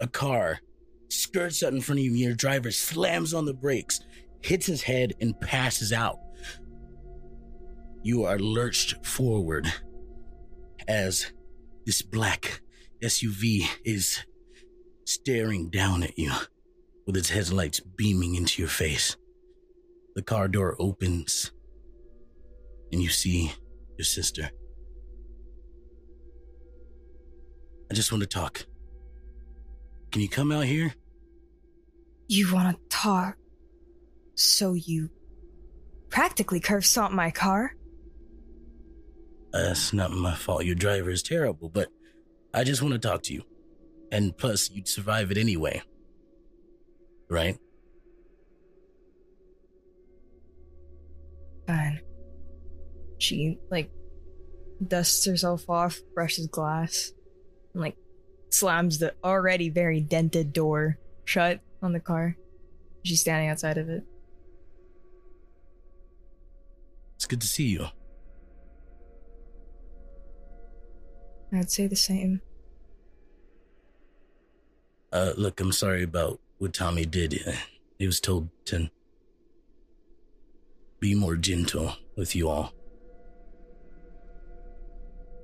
a car skirts out in front of you. Your driver slams on the brakes, hits his head, and passes out. You are lurched forward as this black SUV is staring down at you with its headlights beaming into your face. The car door opens and you see your sister. I just want to talk. Can you come out here? You want to talk? So you practically curve stomped my car? Uh, that's not my fault. Your driver is terrible, but I just want to talk to you. And plus, you'd survive it anyway. Right? Fine. She, like, dusts herself off, brushes glass, and, like, slams the already very dented door shut on the car. She's standing outside of it. It's good to see you. I'd say the same. Uh, look, I'm sorry about what Tommy did. He was told to be more gentle with you all.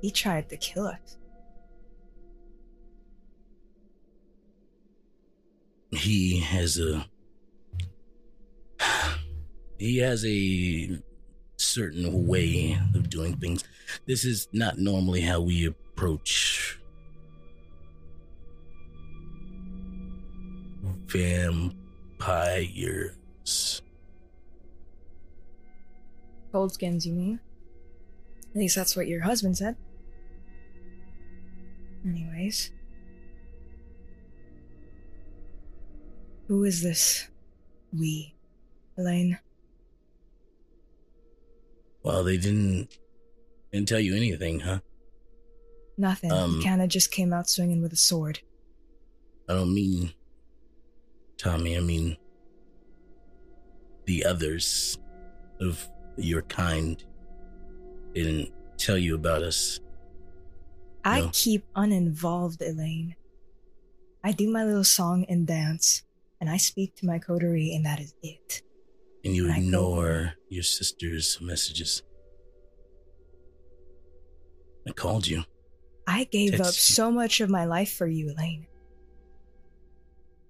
He tried to kill us. He has a. He has a certain way of doing things. This is not normally how we approach vampires. Cold skins, you mean? At least that's what your husband said. Anyways. Who is this we, Elaine? Well, they didn't didn't tell you anything, huh? Nothing. Um, kinda just came out swinging with a sword. I don't mean Tommy, I mean the others of your kind didn't tell you about us. I No. keep uninvolved, Elaine. I do my little song and dance, and I speak to my coterie, and that is it. And you go- ignore your sister's messages. I called you. I gave up Text you. so much of my life for you, Elaine.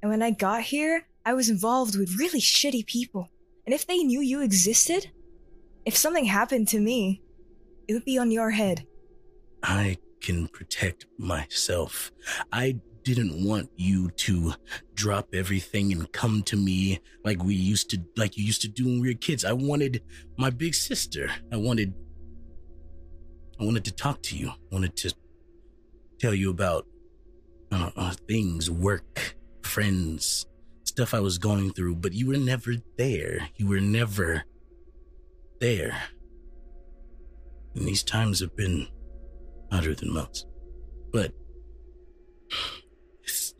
And when I got here, I was involved with really shitty people. And if they knew you existed, if something happened to me, it would be on your head. I can protect myself. I didn't want you to drop everything and come to me like we used to, like you used to do when we were kids. I wanted my big sister. I wanted, I wanted to talk to you. I wanted to tell you about uh, uh, things, work, friends, stuff I was going through, but you were never there. You were never there. And these times have been harder than most. But it's,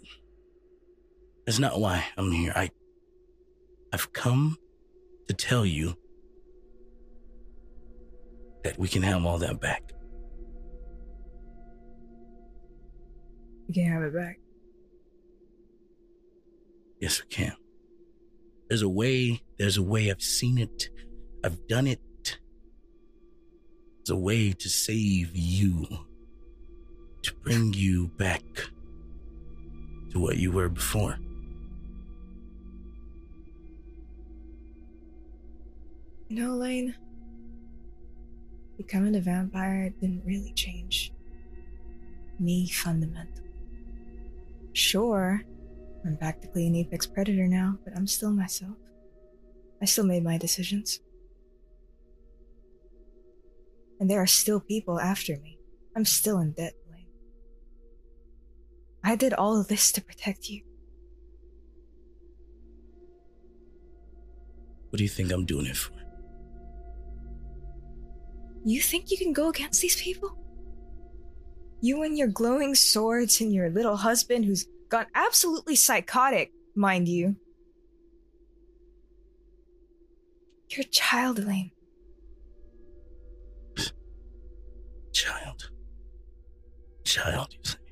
that's not why I'm here. I I've come to tell you that we can have all that back. You can have it back. Yes, we can. There's a way, there's a way. I've seen it. I've done it. There's a way to save you, to bring you back to what you were before. You know, Elaine, becoming a vampire didn't really change me fundamentally. Sure, I'm practically an apex predator now, but I'm still myself. I still made my decisions. And there are still people after me. I'm still in debt. I did all of this to protect you. What do you think I'm doing it for? You think you can go against these people? You and your glowing swords and your little husband who's gone absolutely psychotic, mind you. You're child, Elaine. Child. Child, you say.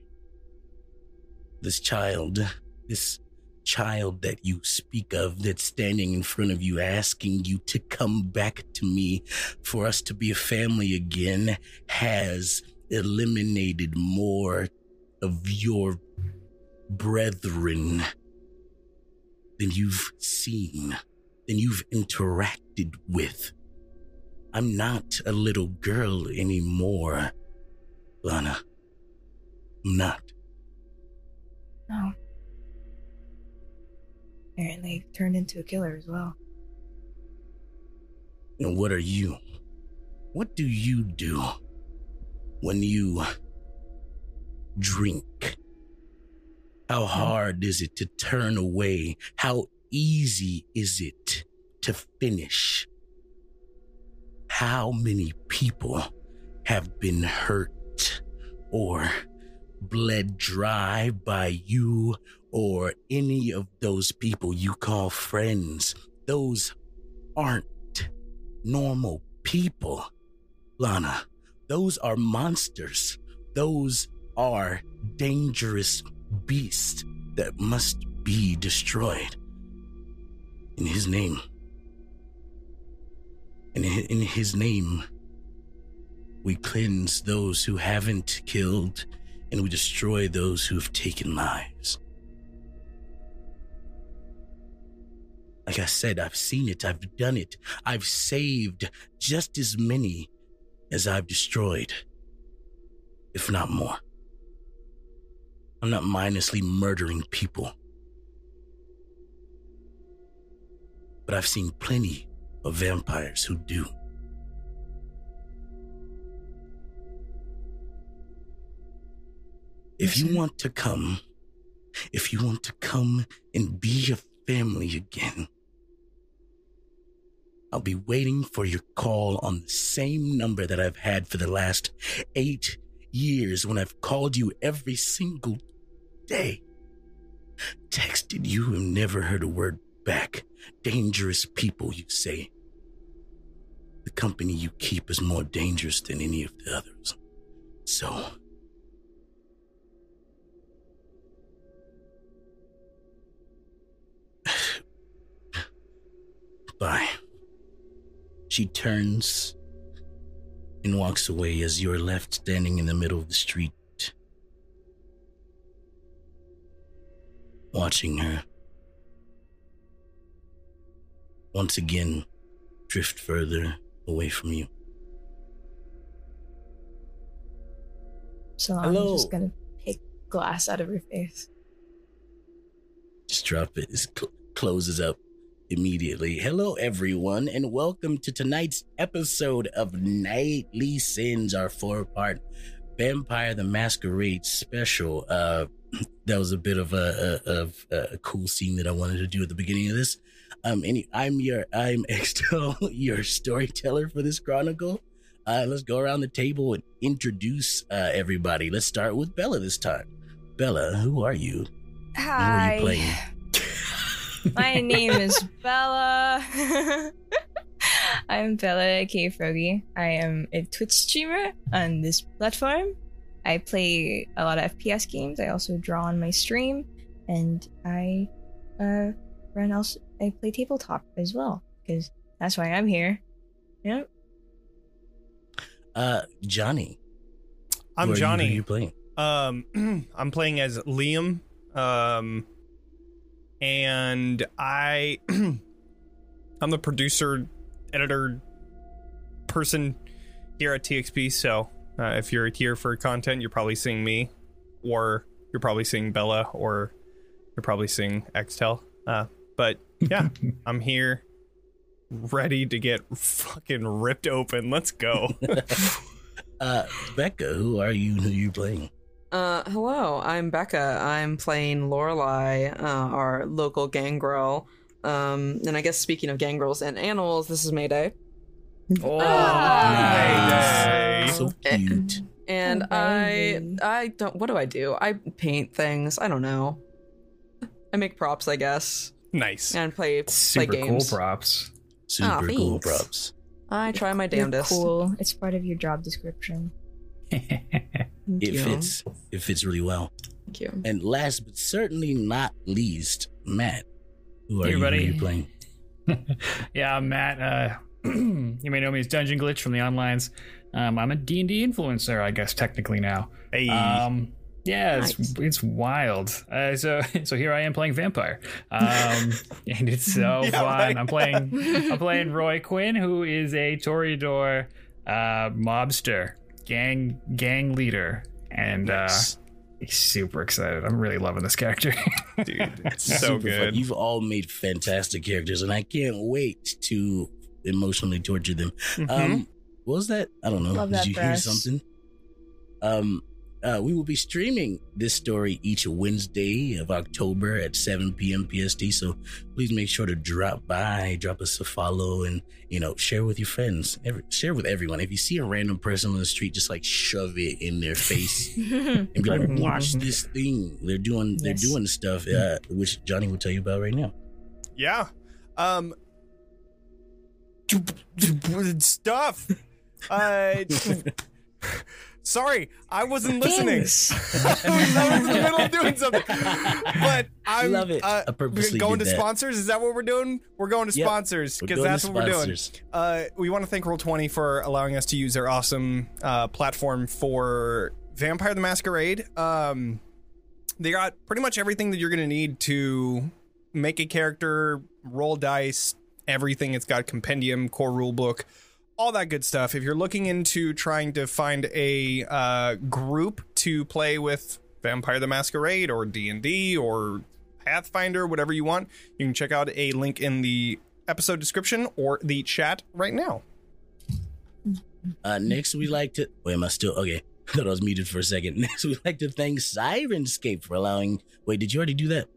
This child, this child that you speak of that's standing in front of you asking you to come back to me for us to be a family again has eliminated more of your brethren than you've seen, than you've interacted with. I'm not a little girl anymore, Lana. I'm not. Oh. No. Apparently turned into a killer as well. And what are you? What do you do when you drink? How hard is it to turn away? How easy is it to finish? How many people have been hurt or bled dry by you or any of those people you call friends? Those aren't normal people, Lana. Those are monsters. Those are dangerous beasts that must be destroyed. In his name. And in his name, we cleanse those who haven't killed and we destroy those who have taken lives. Like I said, I've seen it, I've done it, I've saved just as many as I've destroyed, if not more. I'm not mindlessly murdering people. But I've seen plenty of vampires who do. If you want to come, if you want to come and be a family again, I'll be waiting for your call on the same number that I've had for the last eight years when I've called you every single day. Texted you and never heard a word back. Dangerous people, you say. The company you keep is more dangerous than any of the others. So. Bye. She turns and walks away as you're left standing in the middle of the street, watching her. Once again, drift further away from you. So I'm Hello. just gonna pick glass out of her face. Just drop it. It cl- closes up immediately. Hello, everyone, and welcome to tonight's episode of Nightly Sins, our four-part Vampire the Masquerade special. Uh, that was a bit of a, a of a cool scene that I wanted to do at the beginning of this. Um, any, I'm your, I'm Extell, your storyteller for this chronicle. Uh, let's go around the table and introduce uh, everybody. Let's start with Bella this time. Bella, who are you? And who are you playing? My name is Bella. I'm Bella K. Froggy. I am a Twitch streamer on this platform. I play a lot of FPS games. I also draw on my stream, and I uh, run also. I play tabletop as well because that's why I'm here. Yep. Uh, Jonny. I'm who are you- Jonny. you playing? Um, I'm playing as Liam. Um, and I, I'm the producer, editor, person here at TXP. So uh, if you're here for content, you're probably seeing me, or you're probably seeing Bella, or you're probably seeing Extell. Uh, but yeah, I'm here, ready to get fucking ripped open. Let's go. Uh, Becca, who are you? Who you playing? Uh, hello, I'm Becca. I'm playing Lorelei, uh, our local gangrel. Um, and I guess speaking of gangrels and animals, this is Mayday. oh, Ah. Mayday. So cute. And Oh, I. I don't. What do I do? I paint things. I don't know. I make props, I guess, Nice. and play play Super cool props. Super cool props. I try my You're damnedest. cool. It's part of your job description. Thank It you. fits. It fits really well. Thank you. And last but certainly not least, Matt. Who are Hey, you, who are buddy. you playing? yeah, I'm Matt. Uh, you may know me as Dungeon Glitch from the onlines. Um, I'm a D&D influencer, I guess technically now. Hey. Um, yeah, it's Nice. it's wild. Uh, so so here I am playing vampire, um, and it's so Yeah, fun. right. I'm playing I'm playing Roy Quin, who is a Toreador uh, mobster, gang gang leader, and uh, he's super excited. I'm really loving this character. dude, it's so Super fun. good. You've all made fantastic characters, and I can't wait to emotionally torture them. Mhm. Um, what was that? I don't know. Love Did you for hear something? Um, uh, we will be streaming this story each Wednesday of October at 7 p.m. PST. So please make sure to drop by, drop us a follow, and you know share with your friends. Every, share with everyone. If you see a random person on the street, just like shove it in their face and be like, "Watch this thing." They're doing they're Yes. doing stuff, uh, which Jonny will tell you about right now. Yeah. Um stuff. Uh Sorry, I wasn't listening. I was, I was in the middle of doing something. But I'm Love it. Uh, I purposely going to that. sponsors. Is that what we're doing? We're going to Yep. sponsors because that's what we're doing. Uh, we want to thank Roll20 for allowing us to use their awesome uh, platform for Vampire the Masquerade. Um, they got pretty much everything that you're going to need to make a character, roll dice, everything. It's got compendium, core rule book, all that good stuff. If you're looking into trying to find a uh, group to play with Vampire the Masquerade or D&D or Pathfinder, whatever you want, you can check out a link in the episode description or the chat right now. Uh, next, we like to. Wait, am I still okay? I thought I was muted for a second. Next, we'd like to thank Syrinscape for allowing. Wait, did you already do that?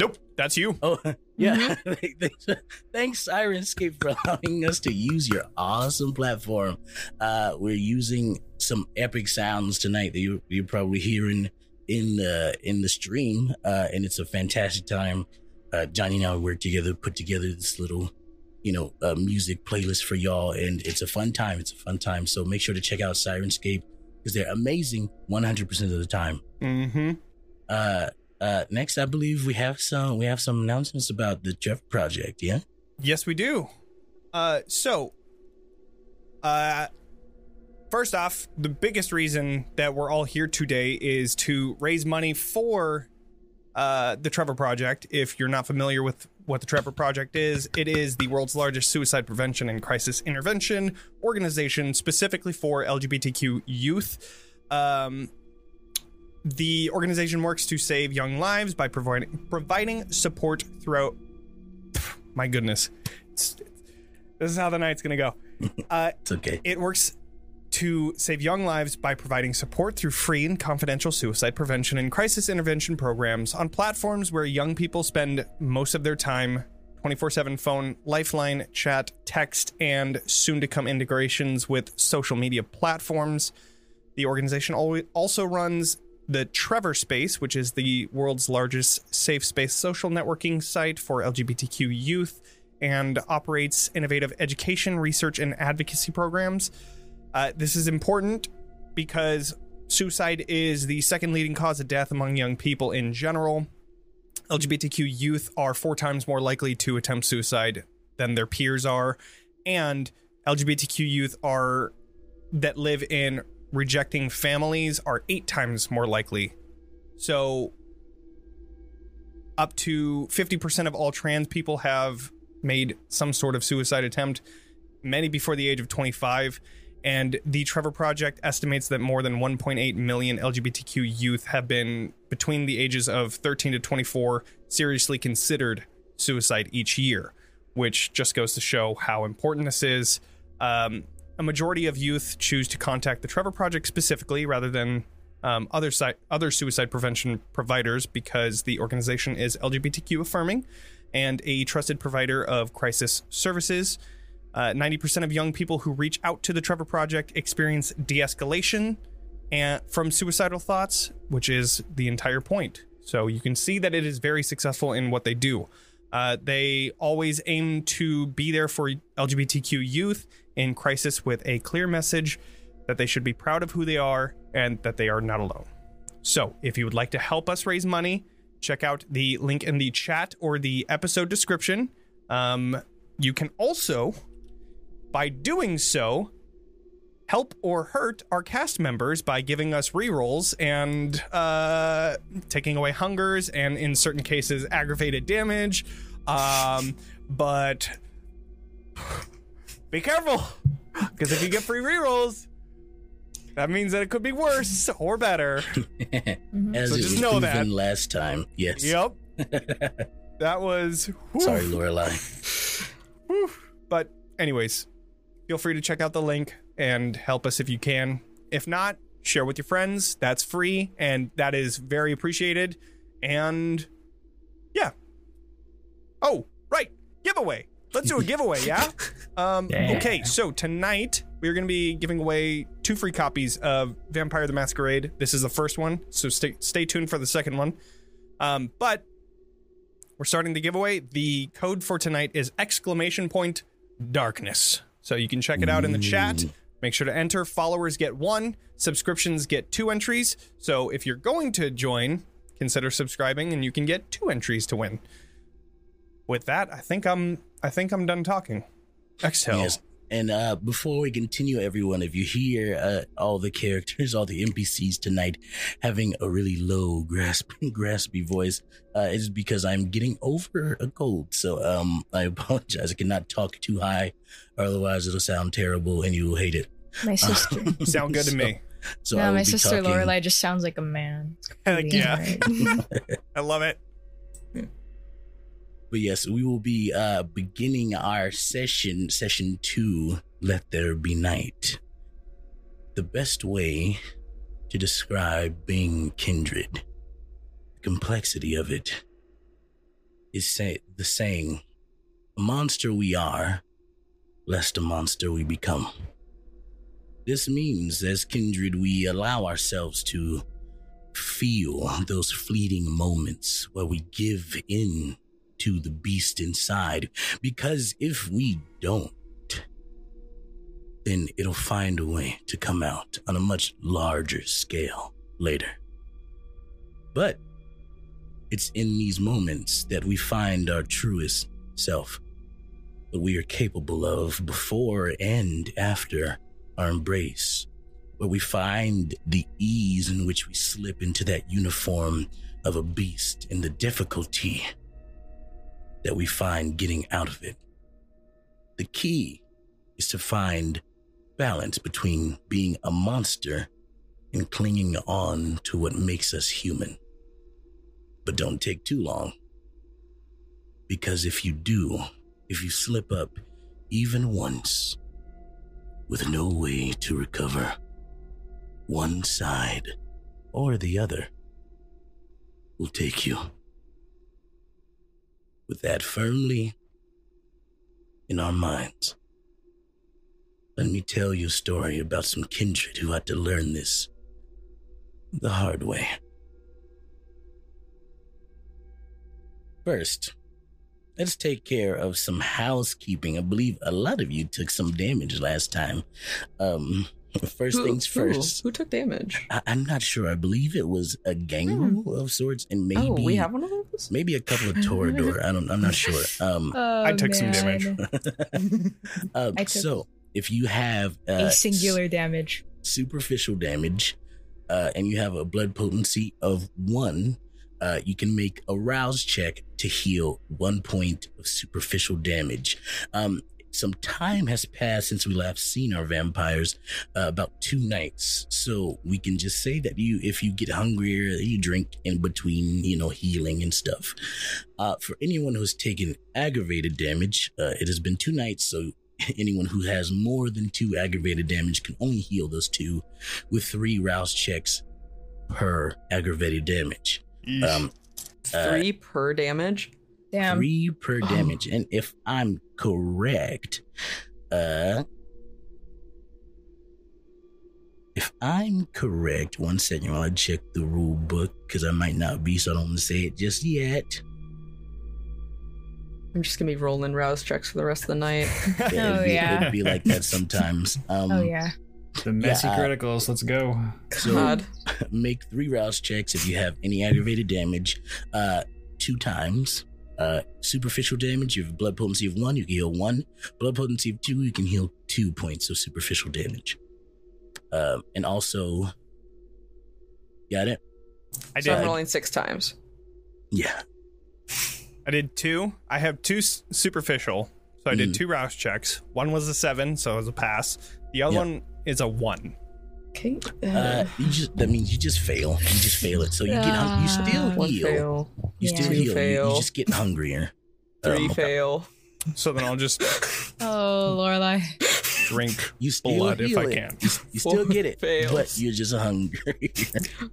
Nope, that's you. Oh, yeah. thanks, thanks, Syrinscape, for allowing us to use your awesome platform. Uh, we're using some epic sounds tonight that you, you're probably hearing in the in the stream, uh, and it's a fantastic time. Uh, Jonny and I worked together, put together this little, you know, uh, music playlist for y'all, and it's a fun time. It's a fun time. So make sure to check out Syrinscape because they're amazing 100% of the time. Mm-hmm. Uh, uh, next, I believe we have some we have some announcements about the Trevor Project. Yeah. Yes, we do. Uh, so, uh, first off, the biggest reason that we're all here today is to raise money for uh, the Trevor Project. If you're not familiar with what the Trevor Project is, it is the world's largest suicide prevention and crisis intervention organization specifically for LGBTQ youth. Um, the organization works to save young lives by providing providing support throughout. My goodness, It's- this is how the night's gonna go. Uh, It's okay. it works to save young lives by providing support through free and confidential suicide prevention and crisis intervention programs on platforms where young people spend most of their time 24 7 phone, lifeline, chat, text, and soon to come integrations with social media platforms. The organization also runs the Trevor Space, which is the world's largest safe space social networking site for LGBTQ youth, and operates innovative education, research, and advocacy programs. Uh, this is important because suicide is the second leading cause of death among young people in general. LGBTQ youth are four times more likely to attempt suicide than their peers are, and LGBTQ youth are that live in rejecting families are eight times more likely. So, up to 50% of all trans people have made some sort of suicide attempt, many before the age of 25. And the Trevor Project estimates that more than 1.8 million LGBTQ youth have been between the ages of 13 to 24 seriously considered suicide each year, which just goes to show how important this is. Um, a majority of youth choose to contact the Trevor Project specifically rather than um, other si- other suicide prevention providers because the organization is LGBTQ affirming and a trusted provider of crisis services. Uh, 90% of young people who reach out to the Trevor Project experience de escalation and, from suicidal thoughts, which is the entire point. So you can see that it is very successful in what they do. Uh, they always aim to be there for LGBTQ youth in crisis with a clear message that they should be proud of who they are and that they are not alone. So, if you would like to help us raise money, check out the link in the chat or the episode description. Um, you can also, by doing so, help or hurt our cast members by giving us rerolls and uh, taking away hungers and, in certain cases, aggravated damage. Um, but be careful, because if you get free rerolls, that means that it could be worse or better. As So it just was know proven that. last time. Yes. Yep. that was. whew. Sorry, Lorelei. But, anyways, feel free to check out the link and help us if you can. If not, share with your friends. That's free and that is very appreciated. And yeah. Oh, right. Giveaway. Let's do a giveaway, yeah? Um, Yeah. Okay, so tonight we're going to be giving away two free copies of Vampire the Masquerade. This is the first one, so stay, stay tuned for the second one. Um, but we're starting the giveaway. The code for tonight is exclamation point darkness. So you can check it out in the chat. Make sure to enter. Followers get one, subscriptions get two entries. So if you're going to join, consider subscribing and you can get two entries to win. With that, I think I'm I think I'm done talking. Exhale. Yes. And uh, before we continue, everyone, if you hear uh, all the characters, all the NPCs tonight having a really low, grasp, graspy voice, uh, it's because I'm getting over a cold. So um, I apologize. I cannot talk too high, or otherwise it'll sound terrible and you will hate it. My sister. Sound good to So- me. So no, my sister talking- Lorelei just sounds like a man. Heck yeah. alright. I love it. But yes, we will be uh beginning our session, session two, Let There Be Night. The best way to describe being kindred, the complexity of it, is say the saying, a monster we are, lest a monster we become. This means as kindred we allow ourselves to feel those fleeting moments where we give in to the beast inside. Because if we don't, then it'll find a way to come out on a much larger scale later. But it's in these moments that we find our truest self, what we are capable of before and after our embrace, where we find the ease in which we slip into that uniform of a beast and the difficulty that we find getting out of it. The key is to find balance between being a monster and clinging on to what makes us human. But don't take too long. Because if you do, if you slip up even once, with no way to recover, one side or the other will take you with that firmly in our minds. Let me tell you a story about some kindred who had to learn this the hard way. First, let's take care of some housekeeping. I believe a lot of you took some damage last time. Um, first Who- things first. Who, took damage? I- I'm not sure. I believe it was a gangrel of sorts, and maybe oh, we have one of those. maybe a couple of Toreador. I don't. I'm not sure. Um, Oh, I took some damage. um, took- so if you have uh, A singular damage. superficial damage, uh, and you have a blood potency of one, uh, you can make a rouse check to heal one point of superficial damage. Um, some time has passed since we last seen our vampires, uh, about two nights. So we can just say that you, if you get hungrier, you drink in between, you know, healing and stuff. Uh, for anyone who's taken aggravated damage, uh, it has been two nights, so anyone who has more than two aggravated damage can only heal those two with three rouse checks per aggravated damage. Um, uh, Three per damage. Damn. three per damage. And if I'm correct, uh, if I'm correct, one second while I check the rule book because I might not be, so I don't want to say it just yet. I'm just gonna be rolling rouse checks for the rest of the night. Yeah, Oh, it'd be, yeah. it'd be like that sometimes. Um, Oh yeah. The messy Yeah, uh, criticals. Let's go. So God. make three rouse checks if you have any aggravated damage, uh, two times. Uh, superficial damage, you have blood potency of one, you can heal one. Blood potency of two, you can heal two points of superficial damage. Um, and also, got it? I So I'm did. rolling six times. Yeah. I did two. I have two s- superficial, so I did Mm. two rouse checks. One was a seven, so it was a pass. The other Yeah. one is a one. Okay. Uh, you just that means you just fail. You just fail it. So you get hung- you still one heal. fail. You Yeah. still Two heal. You- You, fail. just get hungrier. Three Um, fail. So then I'll just Oh, Lorelei. drink You still blood if heal I it. can. You, you still get it, Fails. but you're just hungry.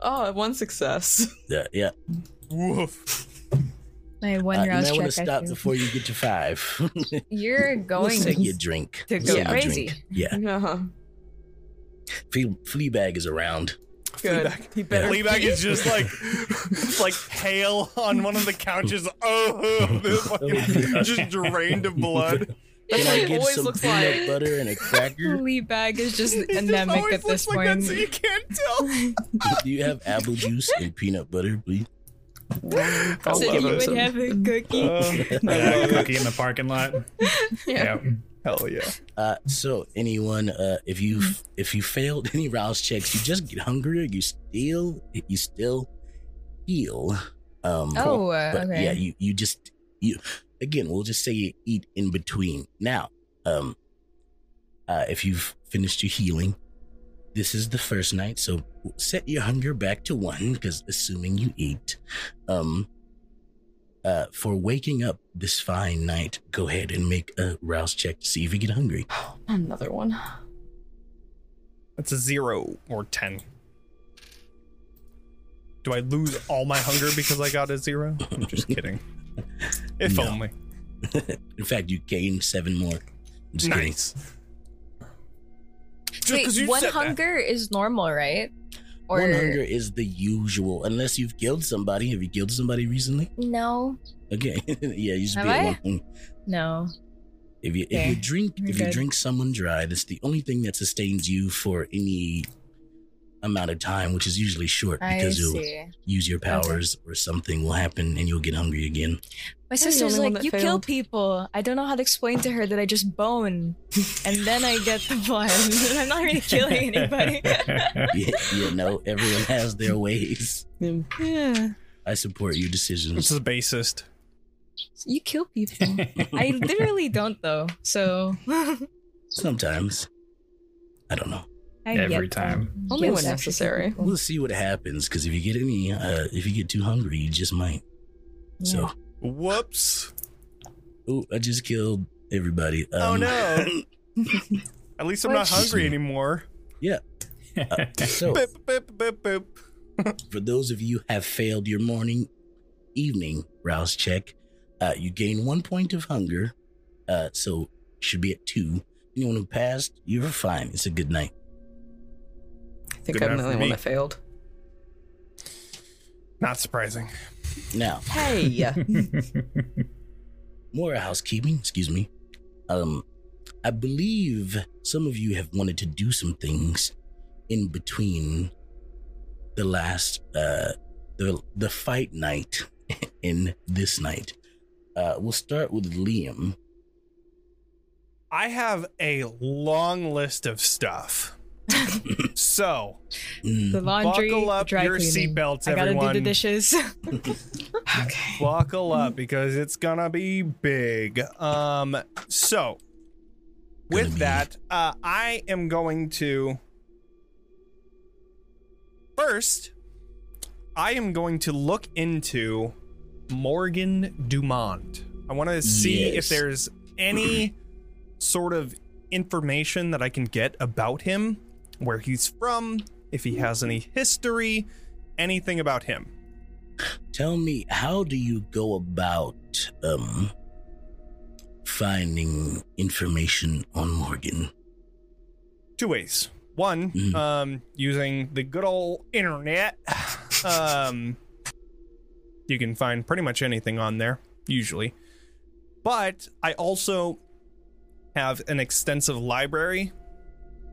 Oh, one success. yeah, yeah. Woof. I one Uh, you might check. want to I stop feel. before you get to five. You're We'll going say you drink. to We'll go say you crazy. drink. Yeah, Uh-huh. Flea, Fleabag is around. Good. Fleabag. He better Fleabag is just like like pale on one of the couches. Oh, fucking- just drained of blood. That's Can what I it get always some looks peanut like. butter and a cracker? Fleabag bag is just It just endemic always at this looks like point. that, so you can't tell. Do you have apple juice and peanut butter, please? I'll so give you him would some. have a cookie. Uh, yeah, cookie in the parking lot. Yeah. Yep. Hell yeah. Uh, so anyone, uh, if you if you failed any rouse checks, you just get hungrier. You still you still heal. Um, oh, uh, but okay. yeah, you you just you again. We'll just say you eat in between. Now, um, uh, if you've finished your healing, this is the first night. So set your hunger back to one, because assuming you eat, um. Uh, for waking up this fine night, go ahead and make a rouse check to see if you get hungry. Another one. That's a zero or ten. Do I lose all my hunger because I got a zero? I'm just kidding. If No. only. In fact, you gain seven more. I'm just kidding. Nice. Just Wait, 'cause you one said hunger is normal, right? Or One hunger is the usual, unless you've killed somebody. Have you killed somebody recently? no, Okay, yeah, you should Have be at I? one. no. If you if you drink you're if you drink someone dry, that's the only thing that sustains you for any amount of time, which is usually short because you'll use your powers or something will happen and you'll get hungry again. My the sister's like, that you kill people. I don't know how to explain to her that I just bone, and then I get the blood. I'm not really killing anybody. yeah, you know, everyone has their ways. Yeah. yeah, I support your decisions. This decisions. is bassist. you kill people. I literally don't though. So Sometimes, I don't know. I Every time. them. Only Yes, when necessary. We'll see what happens because if you get any, uh, if you get too hungry, you just might. So, Whoops. oh, I just killed everybody. Oh, Um, no. At least I'm not hungry anymore. uh, so, Boop, boop, boop, boop. for those of you who have failed your morning, evening rouse check, uh, you gain one point of hunger. Uh, so should be at two. Anyone who passed, you're fine. It's a good night. I think Good I'm the only one that failed. Not surprising. Now, Hey. more housekeeping. Excuse me. Um, I believe some of you have wanted to do some things in between the last uh the the fight night and this night. Uh, we'll start with Liam. I have a long list of stuff. So, Mm, The laundry, buckle up dry your cleaning. seatbelts, I gotta do the dishes. okay. buckle up because it's gonna be big. Um, so with be- that, uh, I am going to first. I am going to look into Morgan Dumont. I want to see if there's any sort of information that I can get about him, where he's from, if he has any history, anything about him. Tell me, how do you go about um finding information on Morgan? two ways. One, Mhm. um, using the good old internet. Um, you can find pretty much anything on there, usually. But I also have an extensive library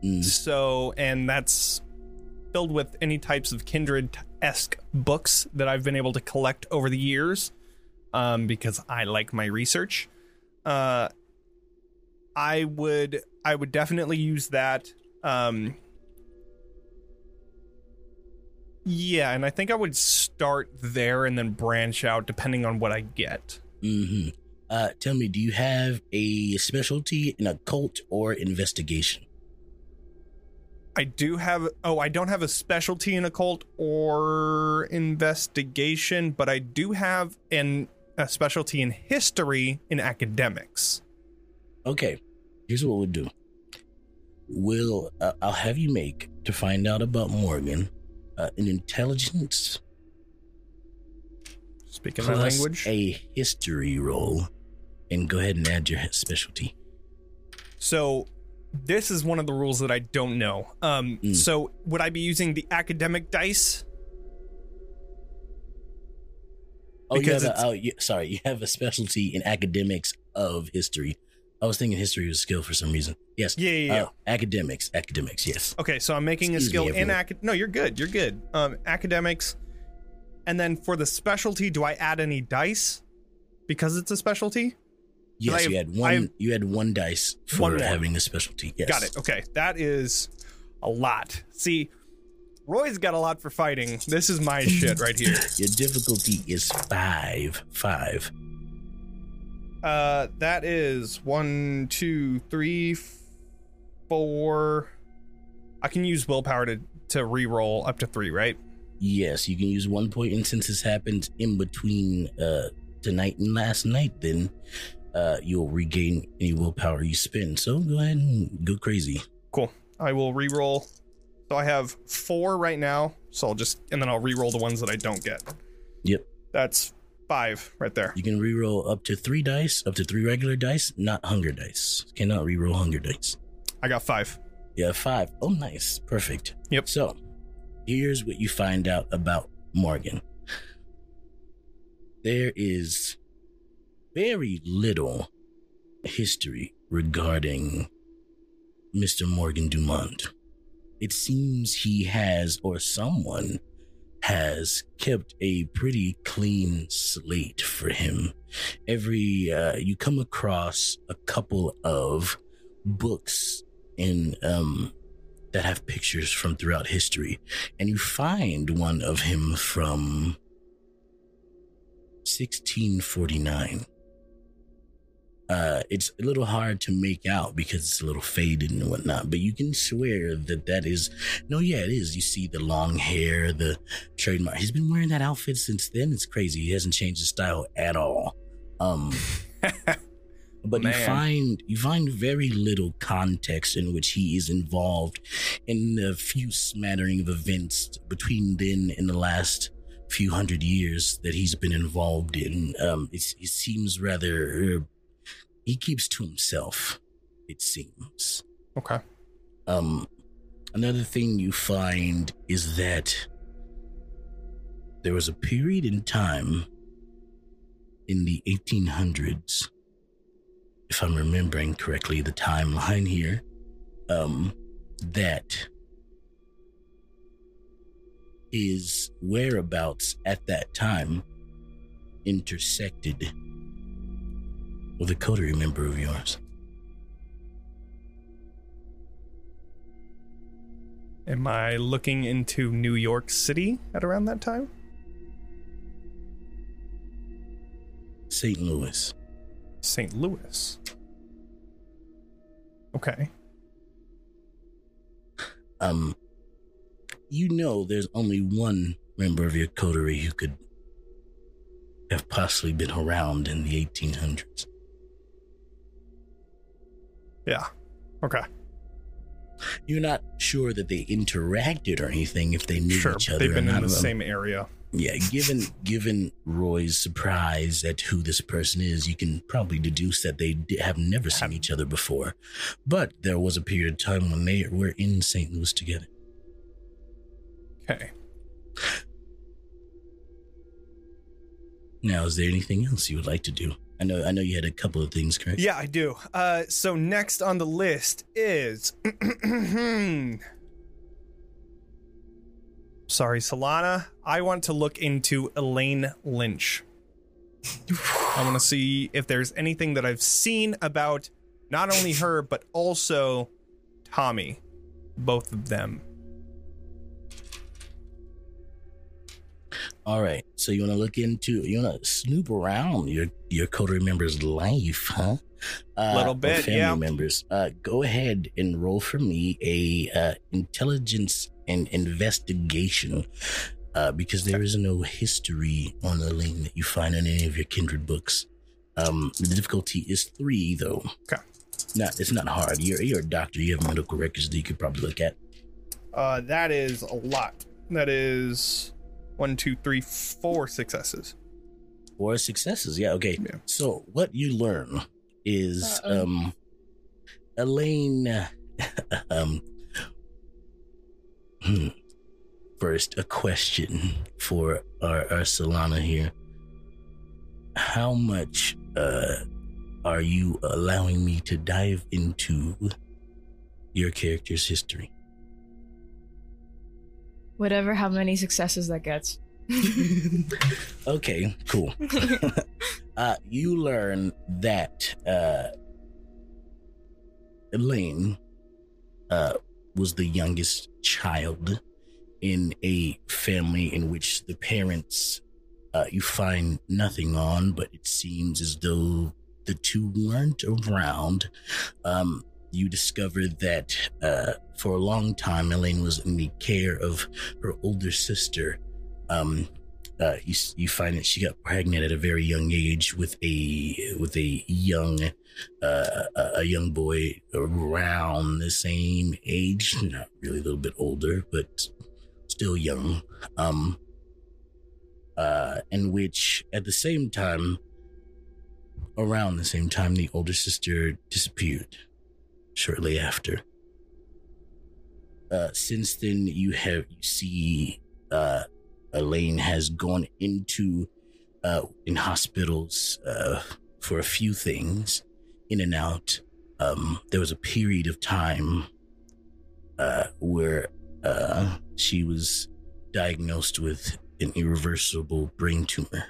Mm, So, and that's filled with any types of kindred esque books that I've been able to collect over the years um, because I like my research. Uh, I would I would definitely use that. Um, yeah, and I think I would start there and then branch out depending on what I get. hmm Uh, tell me, do you have a specialty in occult or investigation? I do have oh, I don't have a specialty in occult or investigation, but I do have an a specialty in history in academics. Okay, here's what we'll do. We'll uh, I'll have you make to find out about Morgan uh, an intelligence Speaking my language. a history roll, and go ahead and add your specialty. So this is one of the rules that I don't know. Um Mm. so would I be using the academic dice? Oh, Because you have a, oh, you, sorry, you have a specialty in academics of history. I was thinking history was a skill for some reason. Yes. Yeah, yeah, yeah. Uh, academics, academics. Yes. Okay, so I'm making Excuse a skill in acad. No, you're good. You're good. Um, academics, and then for the specialty, do I add any dice because it's a specialty? Yes, you had one. have- you had one dice for One having a specialty. Yes. Got it. Okay, that is a lot. See, Roy's got a lot for fighting. This is my shit right here. Your difficulty is five. Five. Uh, that is one, two, three, four. I can use willpower to to re-roll up to three, right? Yes, you can use one point, and since this happened in between uh tonight and last night, then uh you'll regain any willpower you spend. So go ahead and go crazy. Cool. I will re-roll. So I have four right now. So I'll just and then I'll re-roll the ones that I don't get. Yep. That's five right there. You can reroll up to three dice, up to three regular dice, not hunger dice. Cannot reroll hunger dice. I got five. Yeah, five. Oh, nice. Perfect. Yep. So, here's what you find out about Morgan. There is very little history regarding Mr. Morgan Dumont. It seems he has, or someone has, kept a pretty clean slate for him. Every, uh, you come across a couple of books in um that have pictures from throughout history and you find one of him from 1649 uh it's a little hard to make out because it's a little faded and whatnot but you can swear that that is no yeah it is. You see the long hair the trademark. He's been wearing that outfit since then. It's crazy. He hasn't changed his style at all. Um but you find you find very little context in which he is involved in the few smattering of events between then and the last few hundred years that he's been involved in. Um, it's, it seems rather he keeps to himself. It seems. Okay. Um, another thing you find is that there was a period in time in the 1800s, if I'm remembering correctly, the timeline here, um, that his whereabouts at that time intersected with a coterie member of yours. Am I looking into New York City at around that time? St. Louis. St. Louis. Okay. um you know there's only one member of your coterie who could have possibly been around in the 1800s Yeah. Okay. you're not sure that they interacted or anything if they knew Sure. each other They've been in the them. same area. yeah given given roy's surprise at who this person is you can probably deduce that they have never seen each other before but there was a period of time when they were in st louis together Okay. now is there anything else you would like to do I know I know you had a couple of things, correct? Yeah, I do. Uh, so next on the list is. Sorry, Solana. I want to look into Elaine Lynch. I want to see if there's anything that I've seen about not only her, but also Tommy. Both of them. All right. So you want to look into, you want to snoop around your your coterie member's life, huh? Uh, Little bit, family yeah. members. Uh, go ahead and roll for me a uh, intelligence and investigation, uh, because there is no history on the link that you find in any of your kindred books. Um, the difficulty is three, though. Okay. Not, it's not hard. You're you're a doctor. You have medical records that you could probably look at. Uh, that is a lot. That is one, two, three, four successes. Four successes. Yeah. Okay. Yeah. So what you learn is Uh-oh. um Elaine um hmm, first a question for our, our Selanna here. How much uh are you allowing me to dive into your character's history? Whatever, how many successes that gets. Okay, cool. uh, you learn that uh, Elaine uh, was the youngest child in a family in which the parents uh, you find nothing on, but it seems as though the two weren't around. Um, you discover that uh, for a long time, Elaine was in the care of her older sister. Um, uh, you you find that she got pregnant at a very young age with a with a young uh, a young boy around the same age, not really a little bit older, but still young. Um, uh, in which at the same time, around the same time, the older sister disappeared shortly after. Uh, since then, you have you see uh, Elaine has gone into uh, in hospitals uh, for a few things, in and out. Um, there was a period of time uh, where uh, she was diagnosed with an irreversible brain tumor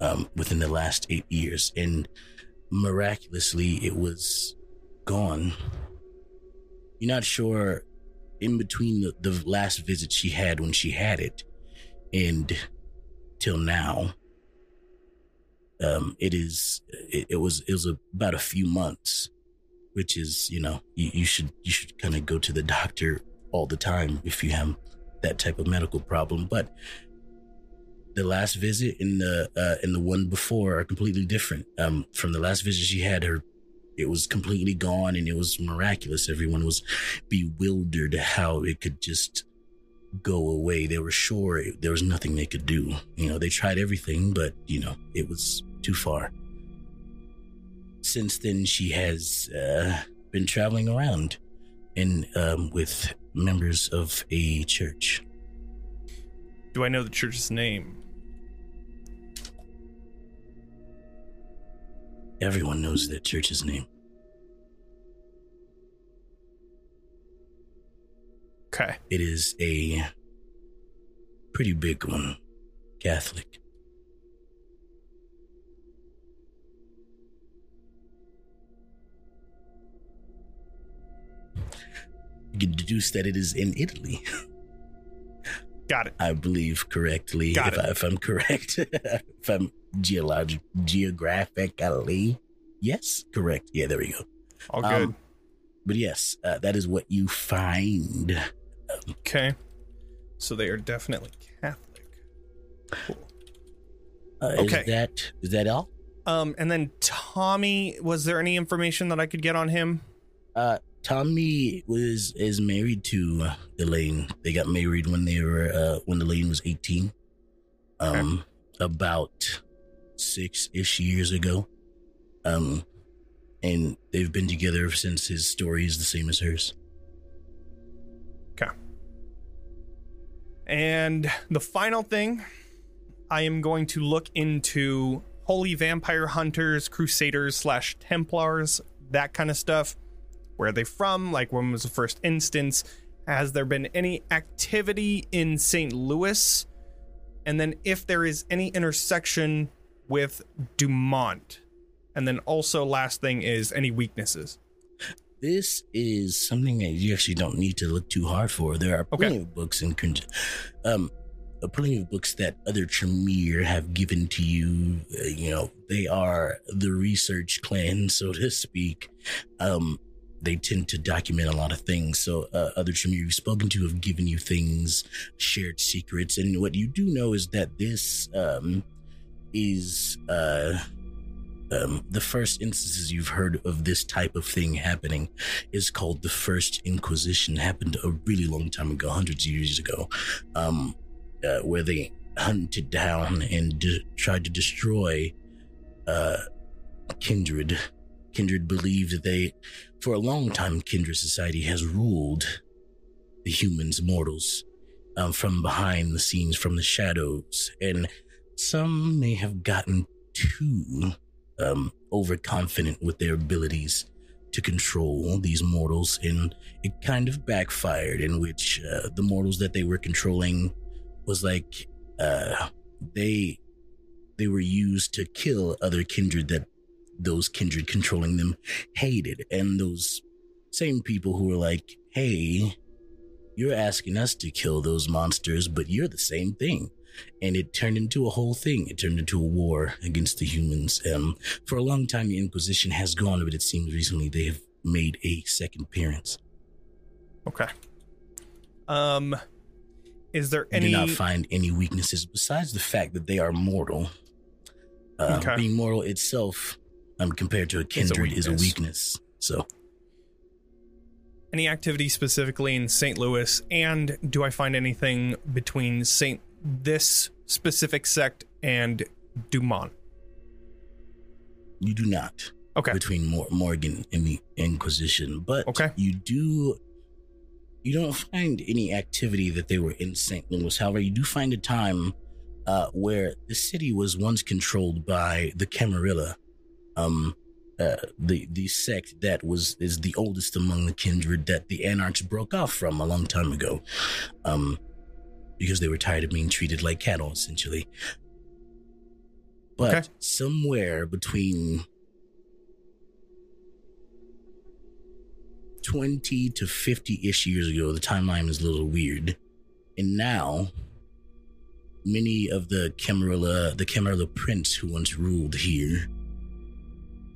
um, within the last eight years, and miraculously, it was gone. You're not sure in between the, the last visit she had when she had it and till now um it is it, it was it was about a few months which is you know you, you should you should kind of go to the doctor all the time if you have that type of medical problem but the last visit and the uh and the one before are completely different um from the last visit she had her it was completely gone and it was miraculous everyone was bewildered how it could just go away. They were sure it, there was nothing they could do. You know, they tried everything, but, you know, it was too far. Since then, she has uh, been traveling around and um, with members of a church. Do I know the church's name? Everyone knows that church's name. Okay. It is a pretty big one, Catholic. You can deduce that it is in Italy, Got it. I believe correctly. Got if, it. I, if I'm correct, if I'm geologic, geographically, yes, correct. Yeah, there we go. All Um, good. But yes, uh, that is what you find. okay. So they are definitely Catholic. Cool. Uh, Okay. Is that is that all? Um, and then Tommy, was there any information that I could get on him? Uh, Tommy was is married to uh, Elaine. They got married when they were uh, when Elaine was eighteen. Um, about six ish years ago. Um, and they've been together since. His story is the same as hers. Okay. And the final thing, I am going to look into holy vampire hunters, crusaders slash templars, that kind of stuff. Where are they from? Like when was the first instance? Has there been any activity in St. Louis? And then if there is any intersection with Dumont. And then also last thing is any weaknesses. This is something that you actually don't need to look too hard for. There are Okay. plenty of books and um, uh, plenty of books that other Tremere have given to you. Uh, you know, they are the research clan, so to speak. Um, they tend to document a lot of things. So uh, other Tremere you've spoken to have given you things, shared secrets, and what you do know is that this um, is uh, um, the first instances you've heard of this type of thing happening is called the First Inquisition. Happened a really long time ago, hundreds of years ago, um, uh, where they hunted down and de- tried to destroy uh, Kindred. Kindred believed that they, for a long time, Kindred society has ruled the humans, mortals, um, from behind the scenes, from the shadows, and some may have gotten too um, overconfident with their abilities to control these mortals, and it kind of backfired. In which uh, the mortals that they were controlling was like uh, they they were used to kill other kindred that those kindred controlling them hated, and those same people who were like, "Hey, you're asking us to kill those monsters, but you're the same thing." And it turned into a whole thing. It turned into a war against the humans. Um, for a long time, the Inquisition has gone, but it seems recently they have made a second appearance. Okay. Um, is there I any? do not find any weaknesses besides the fact that they are mortal. Uh, Okay. Being mortal itself, um, compared to a kindred, is a weakness. So, any activity specifically in St. Louis, and do I find anything between Saint this specific sect and Dumont? you do not Okay. between Mor- Morgan and the Inquisition, but Okay. you do. You don't find any activity that they were in St. Louis. However, you do find a time uh, where the city was once controlled by the Camarilla, um, uh, the the sect that was is the oldest among the kindred that the Anarchs broke off from a long time ago, um, because they were tired of being treated like cattle, essentially. But Okay. somewhere between 20 to 50 ish years ago, the timeline is a little weird. And now, many of the Camarilla, the Camarilla prince who once ruled here,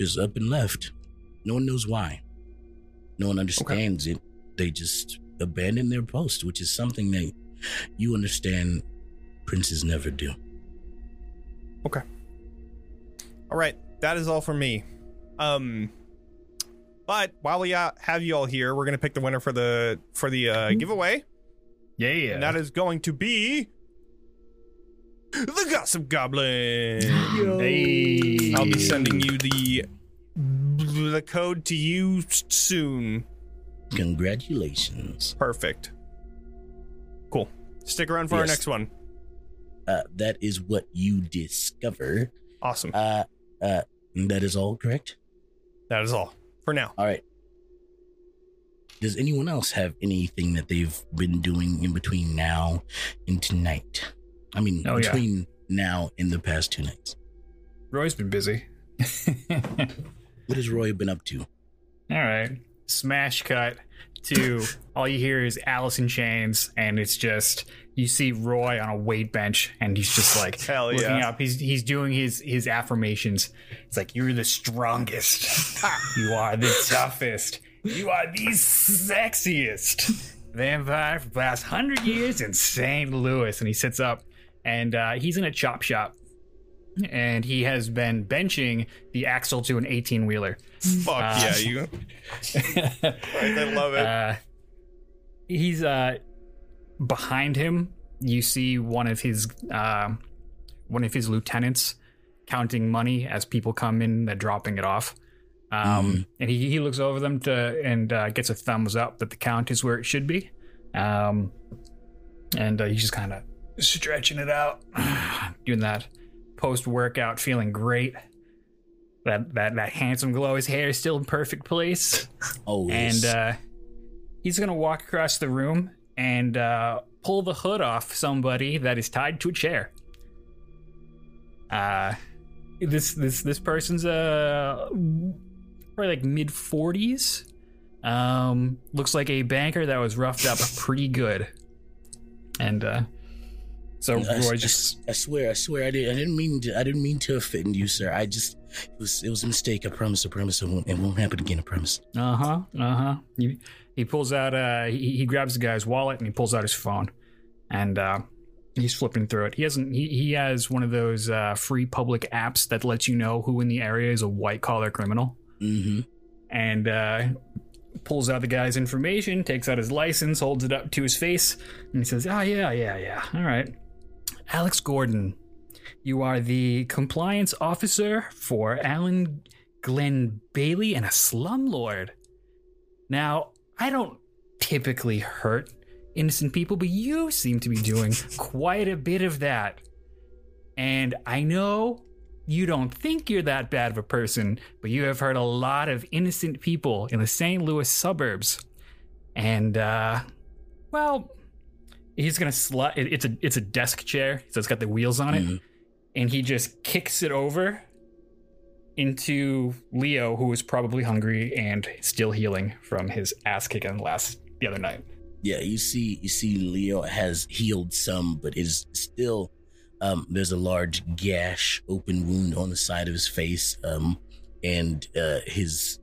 is up and left. No one knows why. No one understands it. They just abandon their post, which is something that you understand princes never do. Okay. All right, that is all for me. Um, but while we uh, have you all here, we're gonna pick the winner for the for the uh, giveaway, Yeah, yeah. and that is going to be the Gossip Goblin. Hey. I'll be sending you the the code to you soon. Congratulations. Perfect. Cool. Stick around for our next one. Uh, that is what you discover. Awesome. Uh, uh, that is all correct. That is all for now. All right. Does anyone else have anything that they've been doing in between now and tonight? I mean, Oh, yeah. between now and the past two nights. Roy's been busy. What has Roy been up to? All right. Smash cut to all you hear is Alice in Chains, and it's just you see Roy on a weight bench, and he's just like Hell looking yeah. up. He's he's doing his his affirmations. It's like you're the strongest. you are the toughest. You are the sexiest vampire for the past hundred years in St. Louis. And he sits up, and uh, he's in a chop shop. And he has been benching the axle to an 18 wheeler. Fuck yeah, you. I love it. Uh, he's uh behind him. You see one of his uh, one of his lieutenants counting money as people come in. They're dropping it off, um, and he, he looks over them to and uh, gets a thumbs up that the count is where it should be. Um, and uh, he's just kind of stretching it out, doing that. Post workout, feeling great. That that that handsome glow. His hair is still in perfect place, Oh, and uh, he's gonna walk across the room and uh, pull the hood off somebody that is tied to a chair. Uh, this this this person's uh probably like mid forties. Um, looks like a banker that was roughed up pretty good. And uh, so I, Roy I- just I swear, I swear, I did. I didn't mean to. I didn't mean to offend you, sir. I just it was it was a mistake. I promise. I promise. It won't. It won't happen again. I promise. Uh huh. Uh huh. He, he pulls out. Uh, he, he grabs the guy's wallet and he pulls out his phone, and uh, he's flipping through it. He hasn't. He, he has one of those uh, free public apps that lets you know who in the area is a white collar criminal, Mm-hmm. and uh, pulls out the guy's information, takes out his license, holds it up to his face, and he says, "Ah, yeah, yeah, yeah. All right, Alex Gordon, you are the compliance officer for Alan Glenn Bailey and a slumlord. Now, I don't typically hurt innocent people, but you seem to be doing quite a bit of that. And I know you don't think you're that bad of a person, but you have hurt a lot of innocent people in the St. Louis suburbs. And, uh, well, he's gonna slide. It, it's a it's a desk chair, so it's got the wheels on it, Mhm. and he just kicks it over into Leo, who is probably hungry and still healing from his ass kicking last the other night. Yeah, you see, you see, Leo has healed some, but is still. Um, there's a large gash, open wound on the side of his face. Um, and uh, his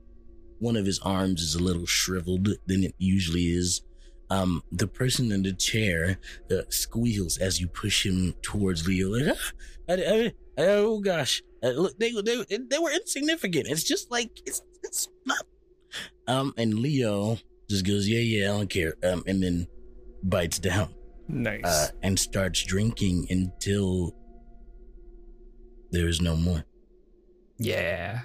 one of his arms is a little shriveled than it usually is. Um, the person in the chair uh, squeals as you push him towards Leo. Like, ah, I, I, I- oh gosh, uh, look, they, they they were insignificant. It's just like it's it's not. Um, and Leo just goes, yeah, yeah, I don't care. Um, and then bites down Nice. uh, and starts drinking until there is no more. Yeah.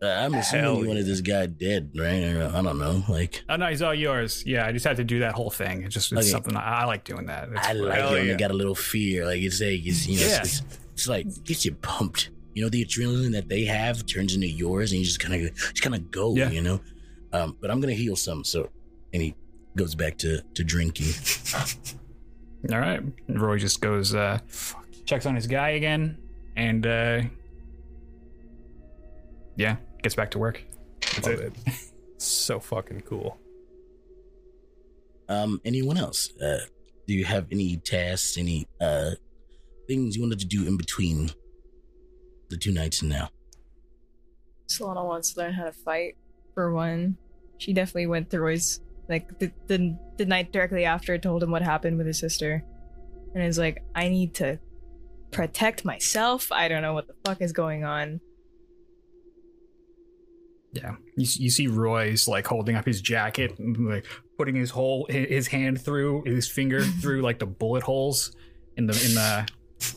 Uh, I'm assuming Hell you wanted this guy dead, right? Or, I don't know. Like, Oh no, he's all yours. Yeah, I just had to do that whole thing. It's just it's Okay. something I, I like doing that. It's I like it yeah. they got a little fear. Like it's like it's you know, Yeah. it's, it's, it's like gets you pumped. You know, the adrenaline that they have turns into yours, and you just kind of just kind of go. Yeah. You know. Um, but I'm gonna heal some. So, and he goes back to to drinking. all right. Roy just goes, uh, checks on his guy again, and uh, yeah, gets back to work. That's Love it. it. so fucking cool. Um, anyone else? Uh, do you have any tasks, any uh things you wanted to do in between the two nights and now? Selanna wants to learn how to fight. For one, she definitely went through his like the, the the night directly after told him what happened with his sister, and is like, I need to protect myself. I don't know what the fuck is going on. Yeah, you, you see Roy's like holding up his jacket, and, like putting his whole his hand through his finger through like the bullet holes in the in the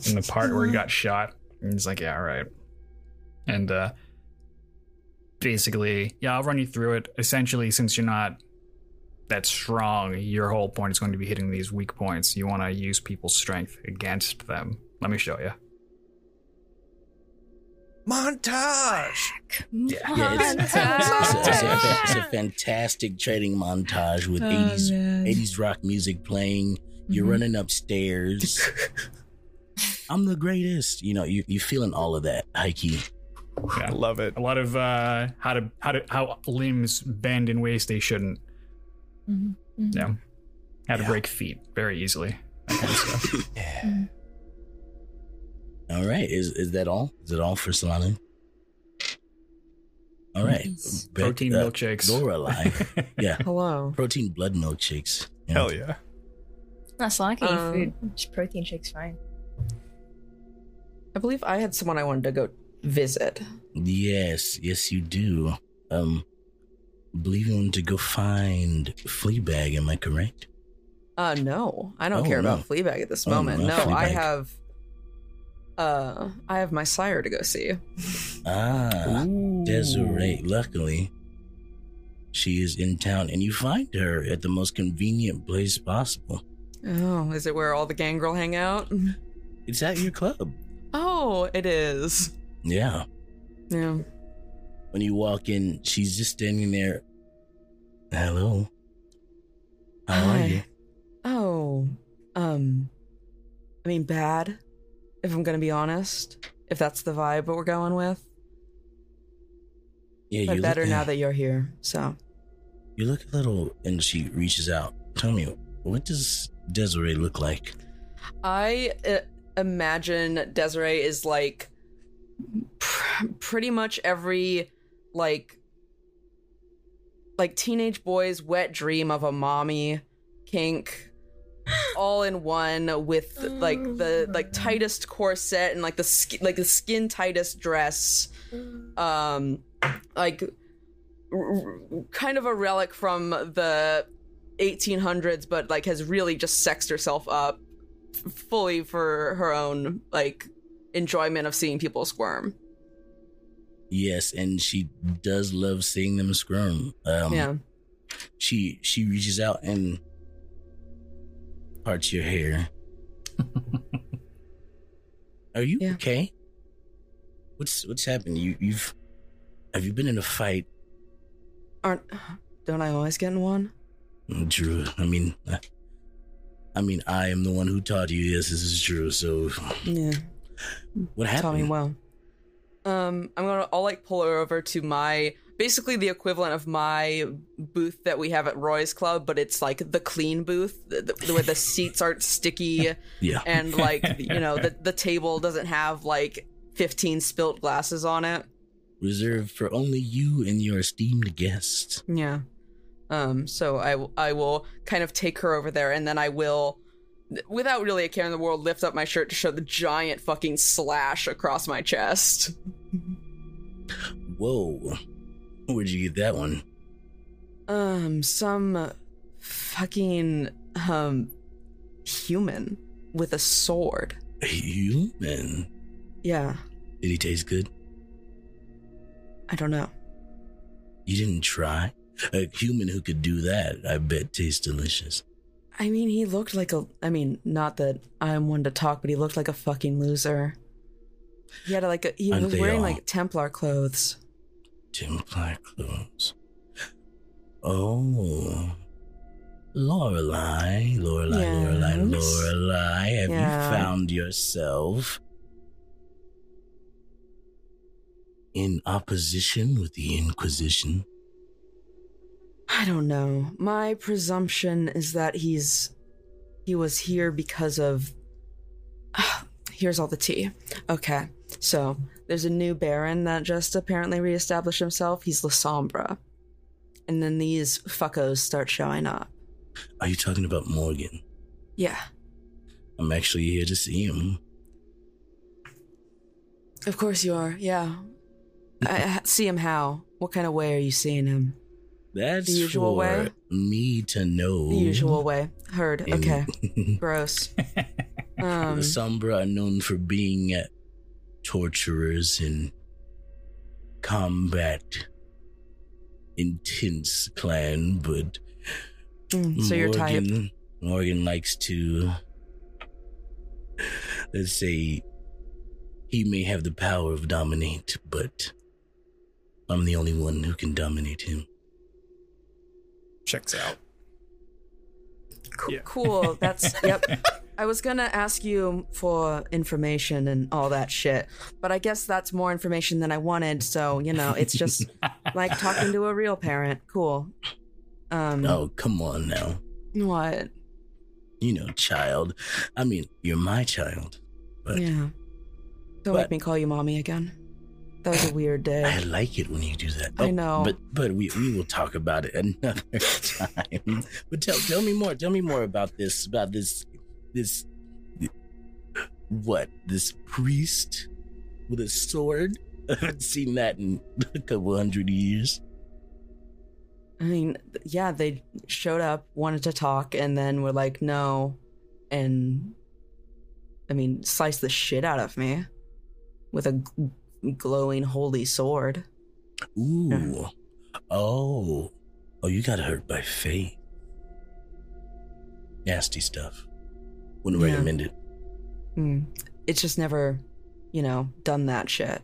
in the part where he got shot, and he's like, "Yeah, all right." And uh basically, yeah, I'll run you through it. Essentially, since you're not that strong, your whole point is going to be hitting these weak points. You want to use people's strength against them. Let me show you. Montage. Yeah. Yeah, it's, it's, a, it's, a, it's a fantastic training montage with Oh, 80s man. 80s rock music playing. You're Mhm. running upstairs. I'm the greatest. You know, you you feeling all of that, Heike. I love it. a lot of uh how to how to how limbs bend in ways they shouldn't Mhm. Mhm. yeah how to Yeah. break feet very easily that kind of stuff Yeah. All right, is is that all? Is it all for Selanna? All right, Yes. Beck- protein uh, milkshakes Lorelei. yeah, Hello. protein blood milkshakes. Yeah. Hell yeah. Not Selanna can eat Um, food. Just protein shakes fine. I believe I had someone I wanted to go visit. Yes, yes, you do. Um, believe you want to go find Fleabag. Am I correct? Uh no. I don't Oh, care no. about Fleabag at this Oh, moment. no, no, I have uh I have my sire to go see. Ah, Ooh. Desiree. Luckily, she is in town, and you find her at the most convenient place possible. Oh, is it where all the gangrel hang out? It's at your club. Oh, it is. Yeah. Yeah. When you walk in, she's just standing there. Hello. How are you? Oh, um, I mean, bad. If I'm gonna be honest, if that's the vibe that we're going with, Yeah, but you better look, now that you're here. So, you look a little. And she reaches out. Tell me, what does Desiree look like? I uh, imagine Desiree is like pr- pretty much every like like teenage boy's wet dream of a mommy kink all in one with like the like tightest corset and like the sk- like the skin tightest dress. Um like r- r- kind of a relic from the 1800s but like has really just sexed herself up f- fully for her own like enjoyment of seeing people squirm. Yes, and she does love seeing them squirm. Um, yeah. She she reaches out and parts your hair. Are you Yeah. okay? What's what's happened? You you've have you been in a fight, aren't don't i always get in one Drew? I mean, uh, I mean, I am the one who taught you. Yes, this is true. So, yeah what happened? tell me well um i'm gonna i'll like pull her over to my basically the equivalent of my booth that we have at roy's club but it's like the clean booth the, the, where the seats aren't sticky Yeah. and like you know the, the table doesn't have like 15 spilt glasses on it Reserved for only you and your esteemed guests. Yeah. Um. So I I will kind of take her over there, and then I will, without really a care in the world, lift up my shirt to show the giant fucking slash across my chest. Whoa. Where'd you get that one? Um. Some fucking um human with a sword. A human. Yeah. Did he taste good? I don't know. You didn't try? A human who could do that, I bet tastes delicious. I mean, he looked like a. I mean, not that I'm one to talk, but he looked like a fucking loser. He had like a. He Aren't was wearing all? like Templar clothes. Templar clothes. Oh. Lorelei, Lorelei, Lorelei, Yes. Lorelei, have Yeah. you found yourself in opposition with the Inquisition? I don't know. My presumption is that he's he was here because of Here's all the tea. Okay. So, there's a new baron that just apparently reestablished himself. He's Lasombra. And then these fuckos start showing up. Are you talking about Morgan? Yeah. I'm actually here to see him. Of course you are. Yeah. I, I see him how? What kind of way are you seeing him? That's The usual way? me to know. The usual way. Heard. Okay. Gross. Um Sombra are known for being uh, torturers and combat intense clan, but mm, so you're type. Morgan, Morgan likes to let's say he may have the power of dominate, but I'm the only one who can dominate him. Checks out. Cool. Yeah. cool. That's yep. I was gonna ask you for information and all that shit, but I guess that's more information than I wanted. So you know, it's just like talking to a real parent. Cool. Um. Oh, come on now. What? You know, child. I mean, you're my child. But yeah. Don't but- make me call you mommy again. That was a weird day. I like it when you do that. Oh, I know. But but we, we will talk about it another time. But tell tell me more. Tell me more about this about this this what? This priest with a sword? I haven't seen that in a couple hundred years. I mean, yeah, they showed up, wanted to talk, and then were like, no. And I mean, sliced the shit out of me with a g- glowing holy sword. Ooh. Oh. Oh, you got hurt by fate. Nasty stuff. Wouldn't Yeah. recommend it. Hmm. It's just never you know, done that shit.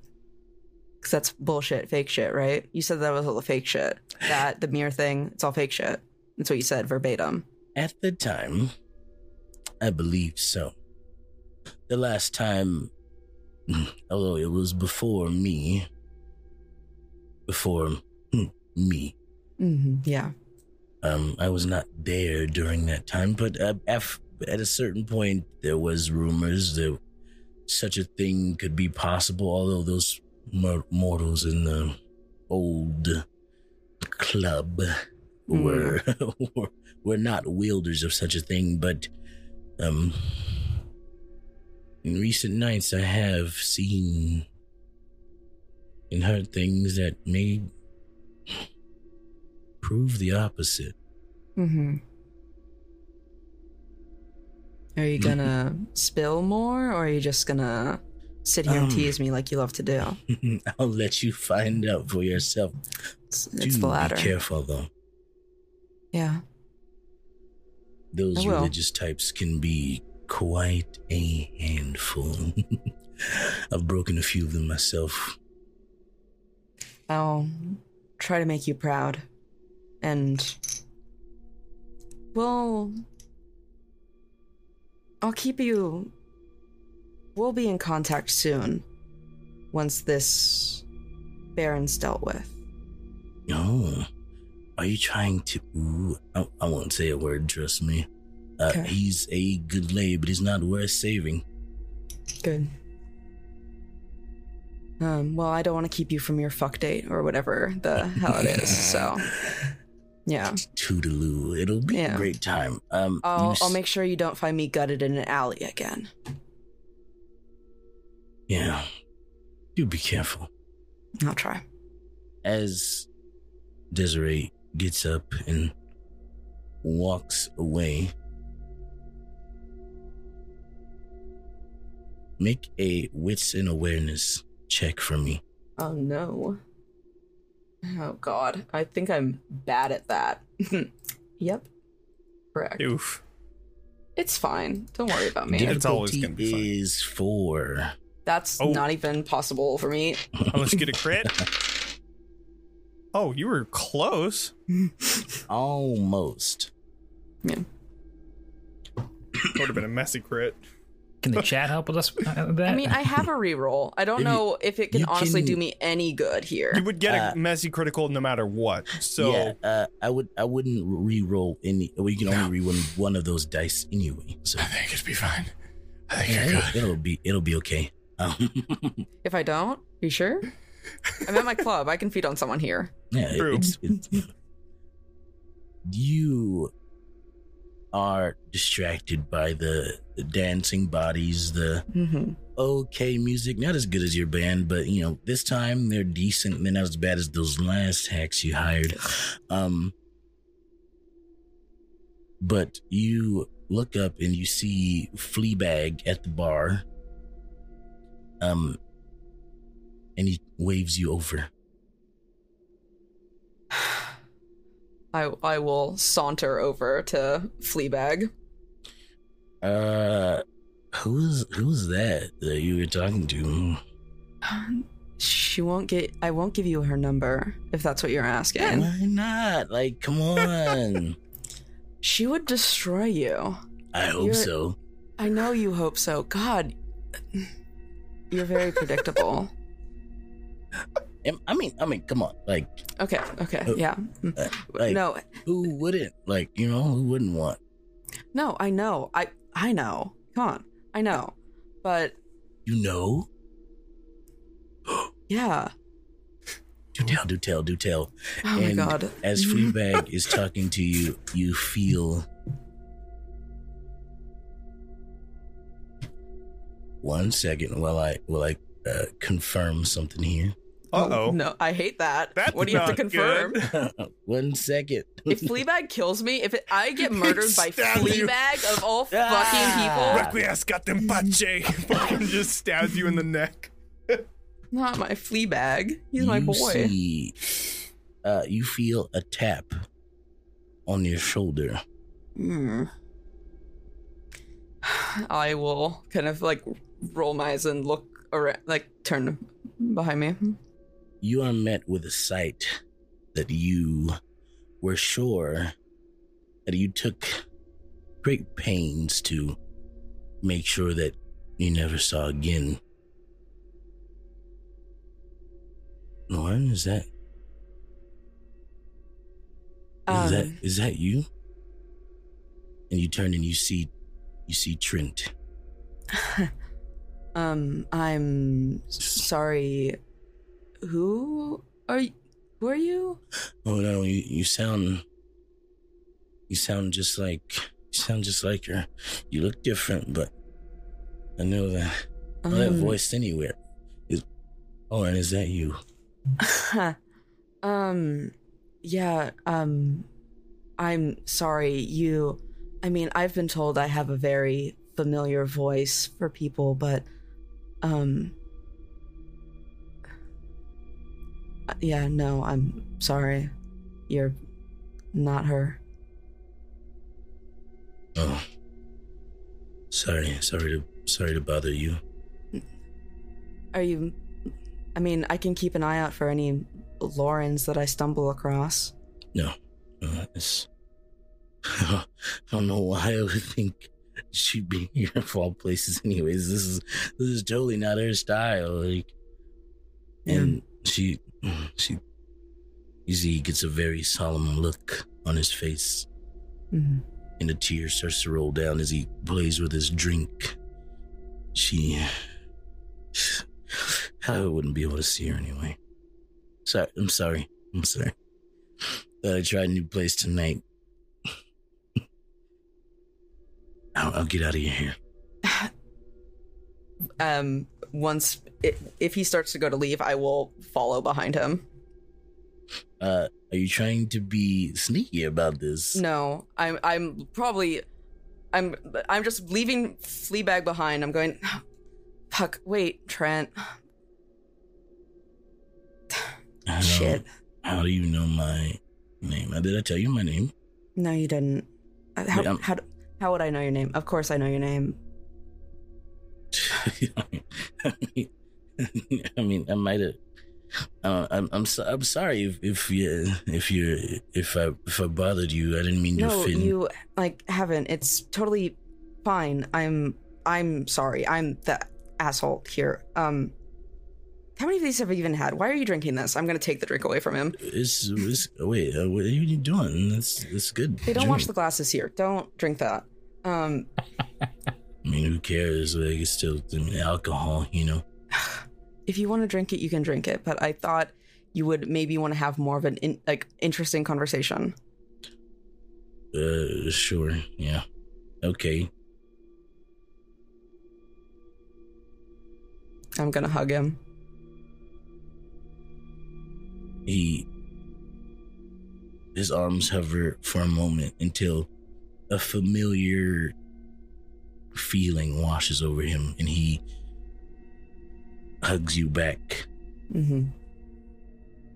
Cause that's bullshit, fake shit, right? You said that was all the fake shit. That the mirror thing, it's all fake shit. That's what you said verbatim. At the time, I believed so. The last time, although it was before me, before hmm, me, Mm-hmm. Yeah. um, I was not there during that time, but uh, af- at a certain point, there was rumors that such a thing could be possible. Although those mor- mortals in the old club were were, were not wielders of such a thing, but um, in recent nights, I have seen and heard things that may prove the opposite. Mm-hmm. Are you gonna spill more, or are you just gonna sit here and Um, tease me like you love to do? I'll let you find out for yourself. It's, Do the latter. Be careful, though. Yeah. Those religious types can be quite a handful. I've broken a few of them myself. I'll try to make you proud. And we'll I'll keep you we'll be in contact soon once this Baron's dealt with. Oh, are you trying to? Ooh, I, I won't say a word. Trust me. Uh, Okay. He's a good lay, but he's not worth saving. Good. Um, well, I don't want to keep you from your fuck date or whatever the hell it is. So, yeah, Toodaloo. It'll be a great time. Um, I'll s- I'll make sure you don't find me gutted in an alley again. Yeah. Do be careful. I'll try. As Desiree gets up and walks away, make a wits and awareness check for me. Oh no. Oh god. I think I'm bad at that. yep. Correct. Oof. It's fine. Don't worry about me. Yeah. It's always Difficulty gonna be fun. is four. That's Oh. not even possible for me. Unless you get a crit. Oh, you were close. Almost. Yeah. Would have been a messy crit. Can the chat help with us with that? I mean, I have a reroll. I don't Maybe know if it can honestly can- do me any good here. You would get a Uh, messy critical no matter what. So yeah, uh, I would. I wouldn't re-roll any. Well, you can only re-roll one of those dice anyway. So I think it'd be fine. I yeah, it'll, it'll be. It'll be okay. Um, If I don't, you sure? I'm at my club. I can feed on someone here. yeah, it- True. it's, it's. You are distracted by the, the dancing bodies, the Mm-hmm. okay music, not as good as your band, but you know, this time they're decent. They're not as bad as those last hacks you hired. Um, but you look up and you see Fleabag at the bar. Um, and he waves you over. I I will saunter over to Fleabag. Uh, who's who's that that you were talking to? She won't get. I won't give you her number if that's what you're asking. Why not? Like, come on. She would destroy you. I hope You're- so. I know you hope so. God, you're very predictable. I mean, I mean, come on. Like, Okay, okay, Uh, yeah. like no, who wouldn't? Like, you know, who wouldn't want? no, I know. I I know. Come on, I know. But You know? yeah. Do tell, do tell, do tell. Oh and my god. as Fleabag is talking to you, you feel one second while I while I uh, confirm something here. Uh oh. No, I hate that. That's what do you have to confirm? one second. if Fleabag kills me, if it, I get murdered by Stab you. Fleabag of all Ah. fucking people, Requiescat empache. Fucking just stabs you in the neck. not my Fleabag. He's my boy. See, uh, you feel a tap on your shoulder. Hmm. I will kind of like roll my eyes and look around, like turn behind me. You are met with a sight that you were sure that you took great pains to make sure that you never saw again. Lauren, is that is that Um, is that you? And you turn and you see you see Trent. um, I'm sorry. Who are you? Who are you? Oh no, you, you sound you sound just like you sound just like her. You look different, but I know that know that Um, voice anywhere. Is oh, and is that you? um, yeah. Um, I'm sorry. You. I mean, I've been told I have a very familiar voice for people, but um. Uh, yeah, no, I'm sorry. You're not her. Oh, sorry, sorry to sorry to bother you. Are you? I mean, I can keep an eye out for any Laurens that I stumble across. No, no, it's. I don't know why I would think she'd be here of all places. Anyways, this is this is totally not her style. Like, and she she you see he gets a very solemn look on his face. Mhm. and a tear starts to roll down as he plays with his drink. She i wouldn't be able to see her anyway. Sorry i'm sorry i'm sorry. Thought i tried a new place tonight. I'll, I'll get out of your hair Um, once i if he starts to go to leave, I will follow behind him. uh are you trying to be sneaky about this No, I'm I'm probably I'm I'm just leaving Fleabag behind. I'm going. Fuck. Wait, Trent. Shit. how do you know my name Uh, did i tell you my name No, you didn't. Uh, How Wait, how how would I know your name? Of course, I know your name. I mean, I mean, I might have. Uh, I'm I'm so, I'm sorry if if you if you if I if I bothered you. I didn't mean to No, you like haven't. It's totally fine. I'm I'm sorry. I'm the asshole here. Um how many of these have you even had? Why are you drinking this? I'm gonna take the drink away from him. It's, it's wait. Uh, what are you doing? That's that's good. Hey, don't wash the glasses here. Don't drink that. Um I mean, who cares? Like, it's still I mean, alcohol, you know. if you want to drink it, you can drink it, but I thought you would maybe want to have more of an in, like interesting conversation. Uh, sure. Yeah. Okay. I'm gonna hug him. He. His arms hover for a moment until a familiar feeling washes over him, and he hugs you back hmm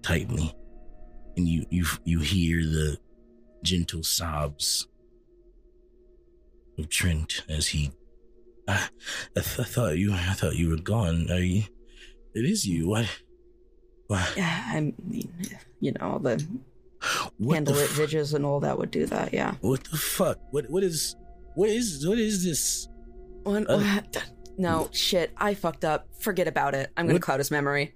tightly, and you you you hear the gentle sobs of Trent as he. I, I, th- I thought you I thought you were gone. Are you? It is you. What? Yeah, I mean, you know, the What handle the it vidges and all that would do that. Yeah. What the fuck? What what is what is what is this? What, Uh? No, shit. I fucked up. Forget about it. I'm gonna What? cloud his memory.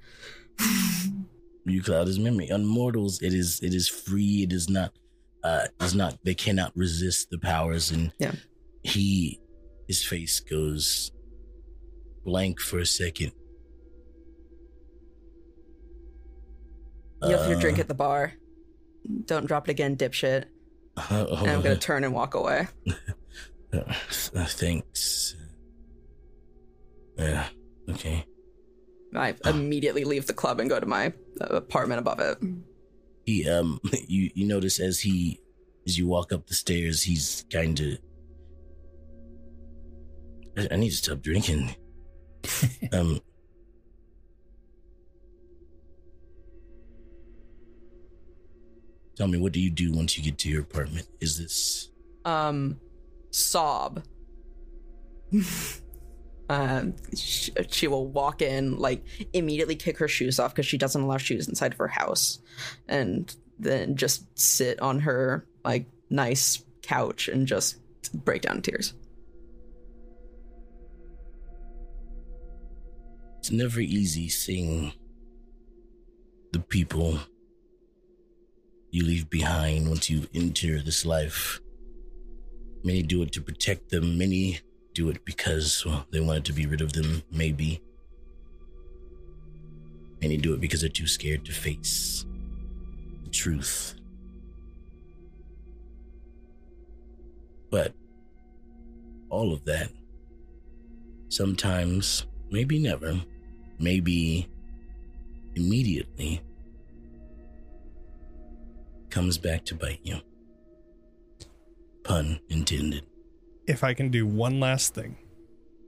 You cloud his memory. On mortals, it is it is free. It is not uh is not they cannot resist the powers and Yeah. he his face goes blank for a second. You have your Uh, drink at the bar. Don't drop it again, dipshit. Uh, And I'm gonna turn and walk away. uh, thanks. Yeah. Okay. I immediately leave the club and go to my uh, apartment above it. he um you you notice as he as you walk up the stairs he's kind of I, I need to stop drinking um tell me what do you do once you get to your apartment is this Um, sob. um, sh- she will walk in, like immediately kick her shoes off because she doesn't allow shoes inside of her house, and then just sit on her like nice couch and just break down in tears. It's never easy seeing the people you leave behind once you enter this life. Many do it to protect them, many do it because well, they wanted to be rid of them, maybe. Many do it because they're too scared to face the truth. But all of that, sometimes, maybe never, maybe immediately, comes back to bite you. Pun intended. If I can do one last thing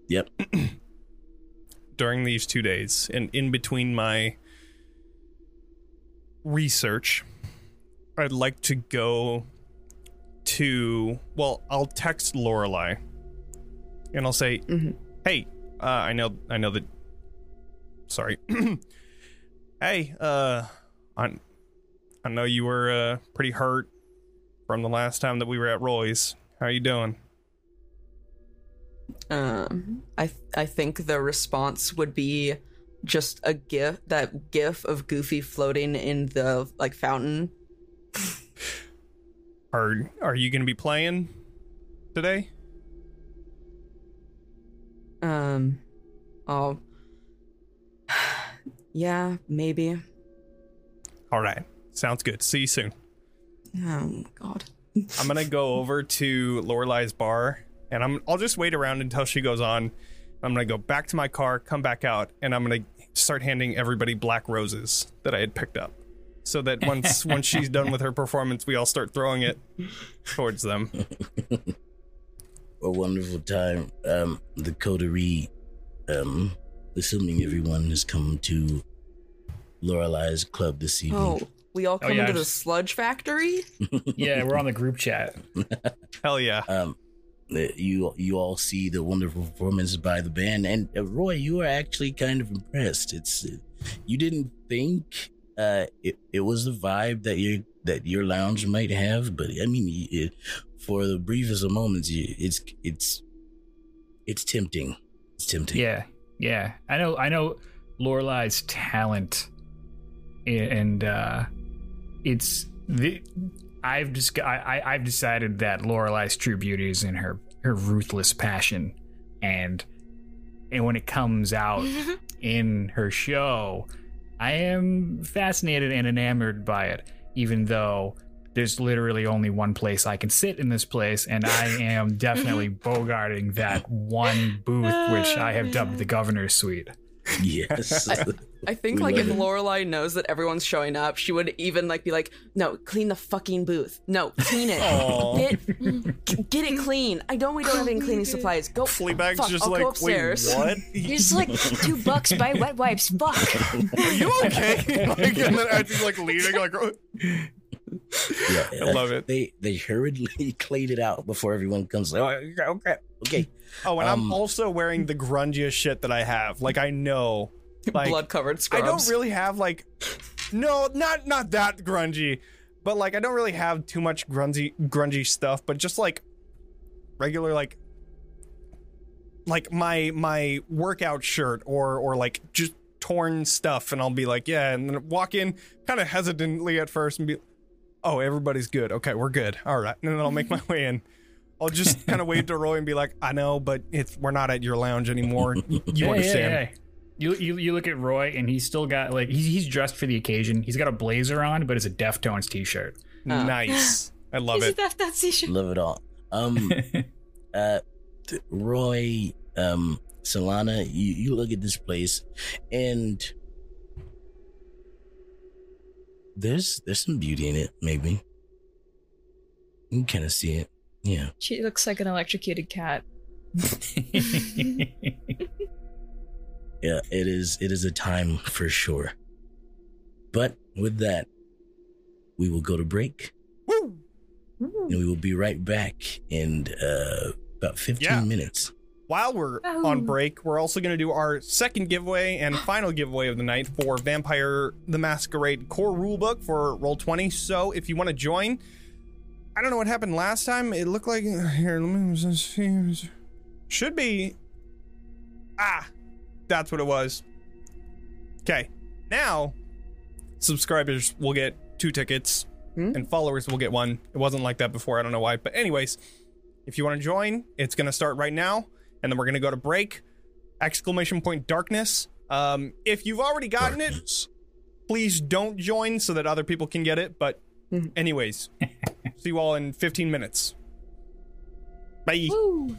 Yep. during these two days and in between my research, I'd like to go to well, I'll text Lorelei and I'll say, Mhm. "Hey, uh, I know, I know that. Sorry, hey, uh, I, I know you were uh, pretty hurt from the last time that we were at Roy's. How are you doing? Um, I th- I think the response would be just a gif that gif of Goofy floating in the like fountain. Are are you going to be playing today? Um, oh, yeah, maybe. All right, sounds good. See you soon." Oh God. I'm gonna go over to Lorelei's bar, and I'm I'll just wait around until she goes on. I'm gonna go back to my car, come back out, and I'm gonna start handing everybody black roses that I had picked up, so that once once she's done with her performance, we all start throwing it towards them. a wonderful time. Um, the coterie, um, assuming everyone has come to Lorelei's club this evening. Oh, we all come yeah, into the sludge factory. Yeah, we're on the group chat. Hell yeah! Um, uh, you you all see the wonderful performance by the band, and uh, Roy, you are actually kind of impressed. It's uh, you didn't think uh, it it was the vibe that your that your lounge might have, but I mean, it, for the briefest of moments, you, it's it's it's tempting. It's tempting. Yeah, yeah. I know. I know Lorelei's talent, and uh, it's the. I've just. I, I I've decided that Lorelei's true beauty is in her her ruthless passion, and and when it comes out in her show, I am fascinated and enamored by it. Even though there's literally only one place I can sit in this place, and I am definitely mm-hmm. bogarting that one booth, which I have dubbed oh, the governor's suite. Yes. I think We like if it. Lorelei knows that everyone's showing up, she would even like be like, "No, clean the fucking booth. No, clean it. Get get it clean. I know we don't have any cleaning supplies. Go. Fleabag's fuck, just I'll like, go upstairs. what? Here's like two bucks buy wet wipes. Fuck. Are you okay? like, and then I just like leaning, like. Yeah, I love it. They they hurriedly cleaned it out before everyone comes. Like, oh, okay, okay. oh, and I'm Um, also wearing the grungiest shit that I have. Like, I know, like, Blood covered scrubs. I don't really have like no, not not that grungy, but like I don't really have too much grungy grungy stuff, but just like regular like like my my workout shirt or or like just torn stuff and I'll be like, yeah, and then walk in kind of hesitantly at first and be oh, everybody's good. Okay, we're good. All right. And then I'll make my way in. I'll just kind of wave to Roy and be like, I know, but it's we're not at your lounge anymore. You, you understand. You, you you look at Roy and he's still got like he's he's dressed for the occasion. He's got a blazer on, but it's a Deftones t-shirt. Nice. I love Is it. it that that t-shirt? Love it all. Um, uh, Roy, um, Selanna, you, you look at this place, and there's there's some beauty in it. Maybe you can kind of see it. Yeah. She looks like an electrocuted cat. Yeah, it is. It is a time for sure. But with that, we will go to break, Woo! and we will be right back in uh, about fifteen Yeah. minutes. While we're Oh. on break, we're also going to do our second giveaway and final giveaway of the night for Vampire the Masquerade core rulebook for Roll20. So if you want to join, I don't know what happened last time. It looked like here. Let me see. Should be. Ah, that's what it was. Okay, now subscribers will get two tickets Hmm? and followers will get one. It wasn't like that before. I don't know why. But, anyways, if you want to join, it's going to start right now. And then we're going to go to break. Exclamation point darkness. Um, if you've already gotten it, please don't join so that other people can get it. But, Mhm. anyways, see you all in 15 minutes. Bye. Woo.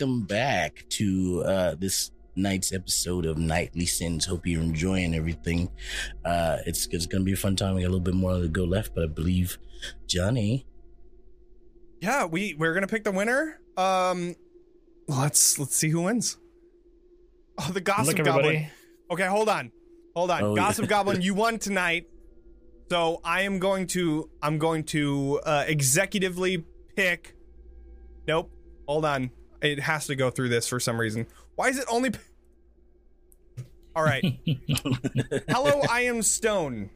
Welcome back to uh, this night's episode of Nightly Sins. Hope you're enjoying everything. Uh, it's it's gonna be a fun time. We got a little bit more to go left, but I believe Jonny. Yeah, we we're gonna pick the winner. Um, let's let's see who wins. Oh, the Gossip Look, Goblin. Okay, hold on, hold on. Oh, yeah. Gossip Goblin, you won tonight. So I am going to I'm going to uh, executively pick. Nope. Hold on. It has to go through this for some reason. Why is it only? All right. Hello, I am Stone.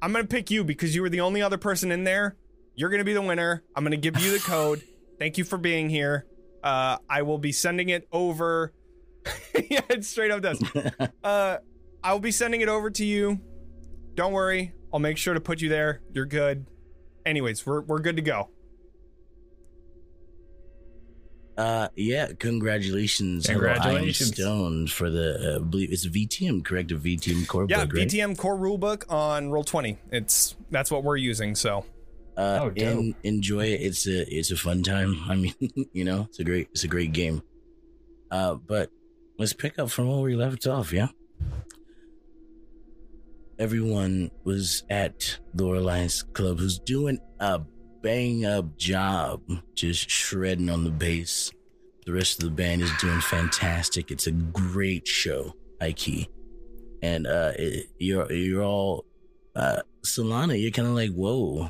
I'm gonna pick you because you were the only other person in there. You're gonna be the winner. I'm gonna give you the code. Thank you for being here. Uh, I will be sending it over. yeah, it straight up does. Uh, I will be sending it over to you. Don't worry. I'll make sure to put you there. You're good. Anyways, we're we're good to go. Uh, yeah, congratulations, Hello, I Am Congratulations. Stone for the uh, I believe it's VTM, correct? A VTM core Yeah, book, right? VTM core rulebook on roll 20. It's that's what we're using. So Uh, Oh, and enjoy it. It's a it's a fun time. I mean, you know, it's a great it's a great game. Uh, but let's pick up from where we left off. Yeah. Everyone was at Lorelei's club, who's doing a bang up job, just shredding on the bass. The rest of the band is doing fantastic. It's a great show, key, and uh, it, you're you're all uh, Selanna. You're kind of like, whoa,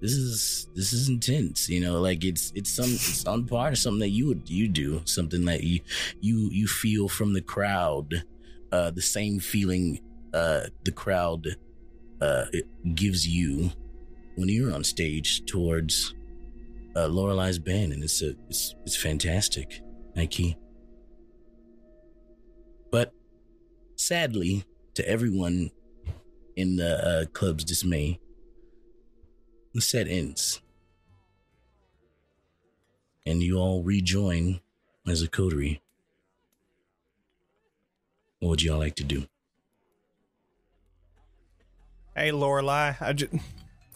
this is this is intense you know like it's it's some it's on par to something that you would you do something that you you you feel from the crowd uh the same feeling uh the crowd uh gives you when you're on stage towards uh Lorelei's band and it's a it's it's fantastic Nike but sadly to everyone in the uh, club's dismay the set ends. And you all rejoin as a coterie. What would y'all like to do? Hey, Lorelei, I just,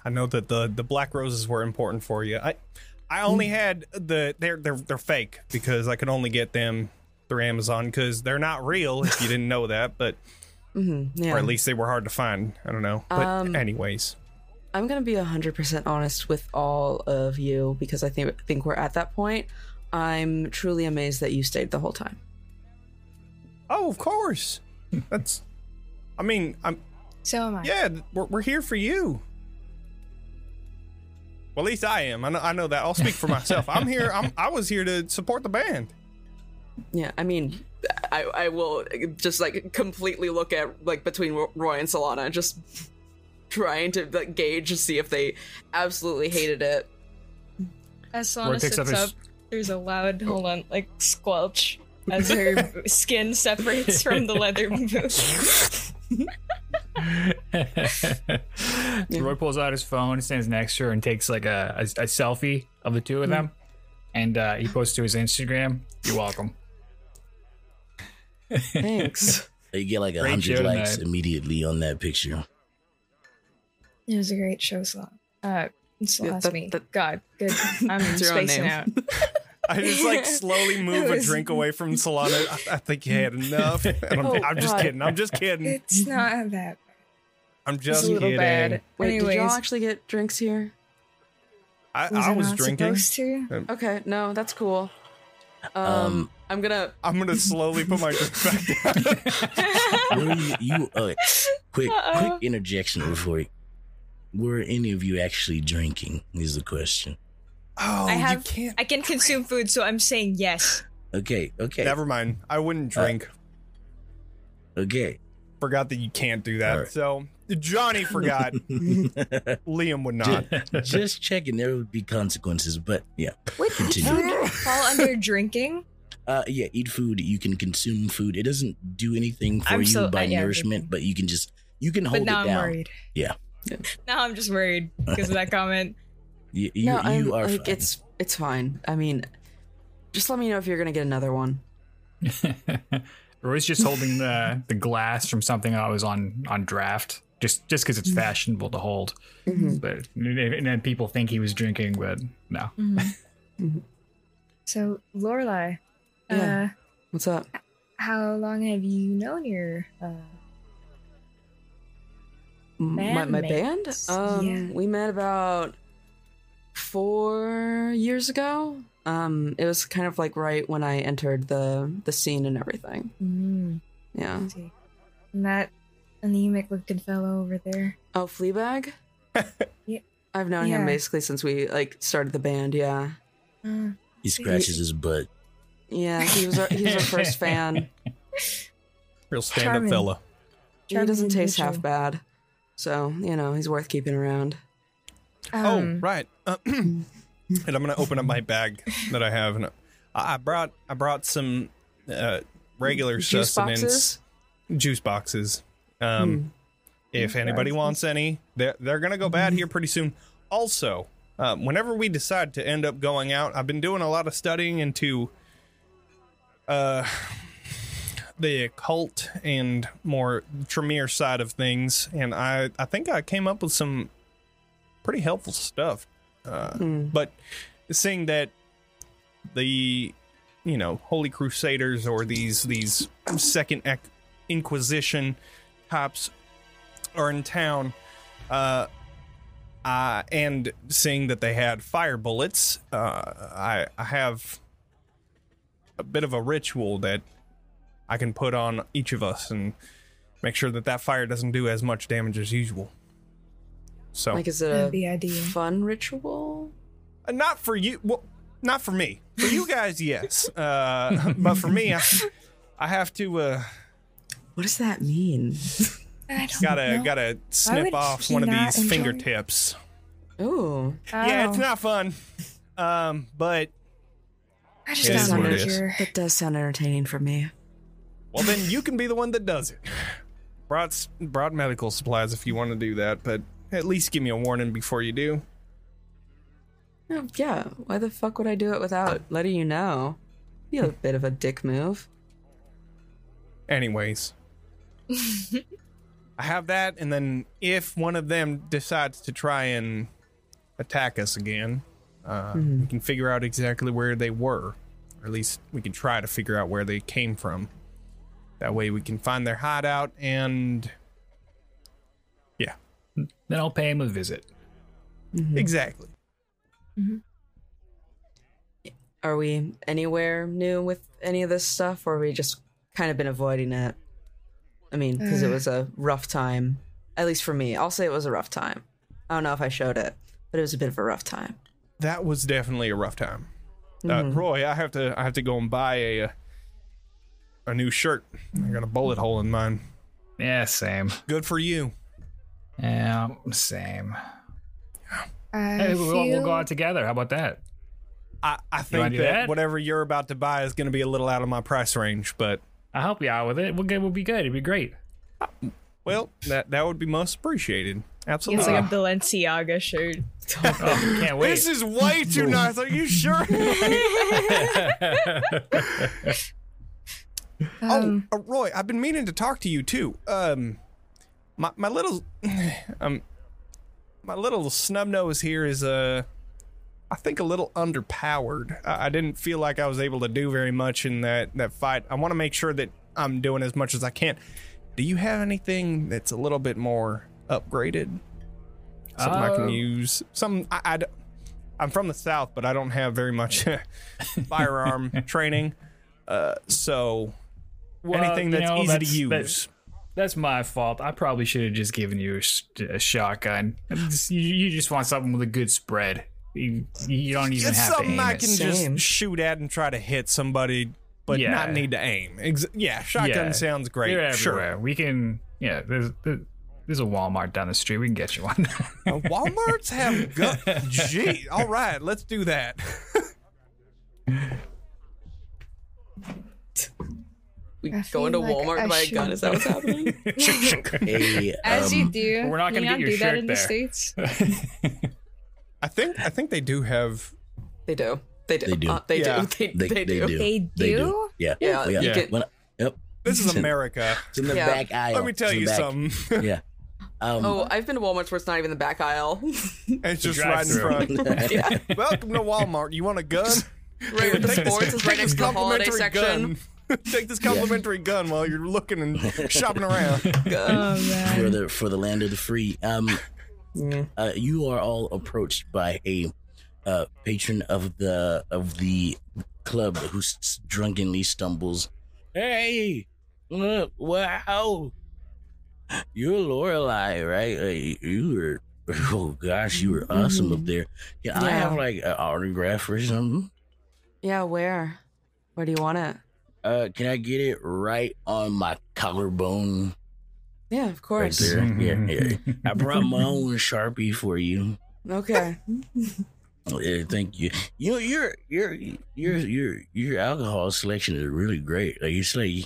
I know that the the black roses were important for you. I I only had the they're they're they're fake because I could only get them through Amazon because they're not real. If you didn't know that, but hmm yeah. or at least they were hard to find. I don't know. But Um, anyways, I'm gonna be hundred percent honest with all of you because I think think we're at that point. I'm truly amazed that you stayed the whole time. oh, of course, that's. I mean, I'm So am I. yeah, we're we're here for you. Well, at least I am. I know, I know that. I'll speak for myself. I'm here. I'm. I was here to support the band. Yeah, I mean, I I will just like completely look at like between Roy and Selanna, just trying to like, gauge to see if they absolutely hated it. As Roy Selanna sits up up, there's a loud, hold on, like squelch as her skin separates from the leather boot. Roy pulls out his phone, stands next to her, and takes like a, a, a selfie of the two of them, and uh, he posts to his Instagram. You're welcome. Thanks. You get like a hundred likes tonight. immediately on that picture. It was a great show, Selanna. Uh, so Yeah, that's that- me. that- God, good. I'm It's your own spacing out. I just like slowly move It a drink away from Selanna. I, I think you had enough. And I'm, Oh, I'm just kidding. I'm just kidding. It's not that. I'm It's just a little kidding. bad. Wait, did y'all actually get drinks here? I, was I I was not drinking. supposed to? Okay, no, that's cool. Um, Um, I'm gonna. I'm gonna slowly put my drink back down. Were you, you uh, quick Uh-oh. quick interjection before you- were any of you actually drinking is the question Oh, I have. you can't. I can consume food, so I'm saying yes. okay okay Never mind. I wouldn't drink. okay forgot that you can't do that. All right. So Jonny forgot. Liam would not. just checking there would be consequences but yeah Wait, Continue. food fall under drinking? uh yeah eat food you can consume food it doesn't do anything for I'm you so- by uh, yeah, nourishment but you can just you can hold But now it I'm worried. Yeah. Now I'm just worried because of that comment. You, you, no, I'm, you are like fine. it's it's fine. I mean, just let me know if you're gonna get another one. Roy's just holding the the glass from something that was on on draft, just just because it's fashionable to hold. But and then people think he was drinking, but no. So, Lorelei, Yeah. uh, What's up? how long have you known your uh, M- my my band? Um, yeah. we met about four years ago. Um, it was kind of like right when I entered the the scene and everything. mm, Yeah. let's see. and that anemic looking fellow over there? Oh, Fleabag. Yeah. I've known him basically since we like started the band. Yeah. Uh, he scratches his butt Yeah. He was our, he was our first fan. Real stand up Charming. fella. He doesn't taste half bad. So you know he's worth keeping around. um, oh, right. Uh, and I'm gonna open up my bag that I have, and I brought I brought some uh, regular Juice sustenance boxes. juice boxes. Um, If anybody wants any, they're they're gonna go bad here pretty soon. Also, um, whenever we decide to end up going out, I've been doing a lot of studying into uh the occult and more Tremere side of things, and I I think I came up with some pretty helpful stuff. Uh, Hmm. But seeing that the you know Holy Crusaders or these these Second Ec- Inquisition types are in town, uh, uh, and seeing that they had fire bullets, uh, I I have a bit of a ritual that I can put on each of us and make sure that that fire doesn't do as much damage as usual. So, Like, is it That'd a be ideal. fun ritual? Uh, not for you. Well, not for me. For you guys, yes. Uh, but for me, I, I have to uh, What does that mean? I don't gotta know. gotta snip would off he one of not these enjoy- fingertips. Ooh, Yeah, it's Oh, not fun. Um, but I just It don't what it if that does sound entertaining for me. well, then you can be the one that does it. Brought s- brought medical supplies if you want to do that, but at least give me a warning before you do. Oh, yeah, why the fuck would I do it without letting you know? Be a bit of a dick move. Anyways. I have that, and then if one of them decides to try and attack us again, uh, we can figure out exactly where they were. Or at least we can try to figure out where they came from. That way we can find their hideout and. Yeah, Then I'll pay him a visit. exactly. Are we anywhere new with any of this stuff, or have we just kind of been avoiding it? I mean, because it Uh. was a rough time. At least for me. I'll say it was a rough time. I don't know if I showed it, but it was a bit of a rough time. That was definitely a rough time. Uh, Roy, I have to I have to go and buy a uh, a new shirt. I got a bullet hole in mine. Yeah, same. Good for you. Yeah, same. I Hey, we'll, we'll go out together. How about that? I, I think that, that? whatever you're about to buy is going to be a little out of my price range, but I'll help you out with it. We'll, get, we'll be good. It'd be great. well, that that would be most appreciated. Absolutely. It's like a Balenciaga shirt. Oh, can't wait. this is way too nice. Are you sure? Um, oh, uh, Roy, I've been meaning to talk to you too. Um, my my little, um, my little snub nose here is uh, I think a little underpowered. I, I didn't feel like I was able to do very much in that that fight. I want to make sure that I'm doing as much as I can. Do you have anything that's a little bit more upgraded? Something I Uh, can use. Some I. I'm from the south, but I don't have very much firearm training. Uh, so Well, anything you that's know, easy that's- to use. That- That's my fault. I probably should have just given you a, a shotgun. Just- You, you just want something with a good spread. You, you don't even it's have to something aim I it. can Same. just shoot at and try to hit somebody, but Yeah. not need to aim. Ex- yeah, shotgun Yeah. sounds great. They're sure. We can. Yeah, there's there's a Walmart down the street. We can get you one. Uh, Walmarts have guns. Gee, all right, let's do that. We I go into like Walmart I and buy a gun. Is that what's happening? A, As um, you do. we're not gonna get your do that in there. the states. I think I think they do have. they do. They do. They do. Uh, they Yeah. do. They, They, they, do. They They do? do. Yeah. Yeah, yeah. Yeah. get- When I- yep. This is America. It's in the Yeah. back aisle. Let me tell you back. something. Yeah. Um, Oh, I've been to Walmart where it's not even the back aisle. It's just right in front. yeah. Welcome to Walmart. You want a gun? Right with the sports is right next to the holiday complimentary section. gun. Take this complimentary gun while you're looking and shopping around. Oh, man. for the for the land of the free. Um, Yeah. uh, you are all approached by a uh, patron of the of the club who s- drunkenly stumbles. Hey, uh, wow, you're Lorelei, right? Uh, you were. Oh gosh, you were awesome up there. Yeah, I have like an autograph or something. Yeah, where? Where do you want it? Uh, can I get it right on my collarbone? Yeah, of Right course. there. Yeah, yeah. I brought my own sharpie for you. Okay. Oh, yeah, thank you. You know, your your your your your alcohol selection is really great. Like it's like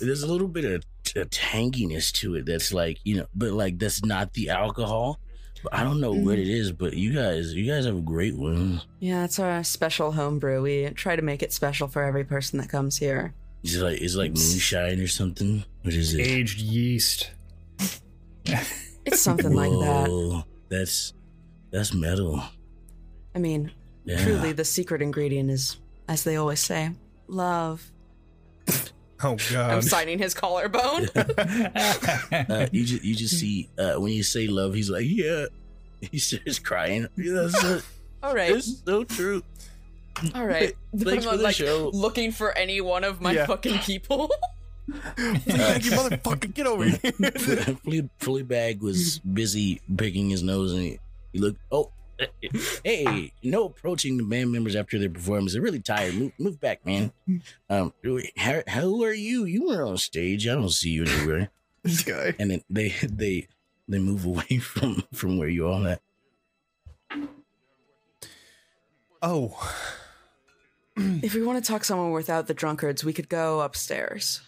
there's a little bit of t- tanginess to it. That's like you know, but like that's not the alcohol. But I don't know what mm-hmm. it is. But you guys, you guys have a great one. Yeah, it's our special homebrew. We try to make it special for every person that comes here. Is It's like it's like moonshine or something. What is it? Aged yeast. It's something like that. That's that's metal. I mean, Yeah. truly, the secret ingredient is, as they always say, love. Oh God! I'm signing his collarbone. Uh, you just you just see uh, when you say love, he's like, yeah. He starts crying. Yeah, That's so, all right, it's so true. all right. Thanks I'm for the like show. looking for any one of my Yeah. fucking people. Thank you, motherfucker. Get over here. Flea, Fleabag was busy picking his nose, and he, he looked. Oh, hey, no approaching the band members after their performance. They're really tired. Move, move back, man. Um, how, how are you? You were on stage. I don't see you anywhere. this guy. And then they they they move away from from where you all at. Oh, if we want to talk someone without the drunkards, we could go upstairs.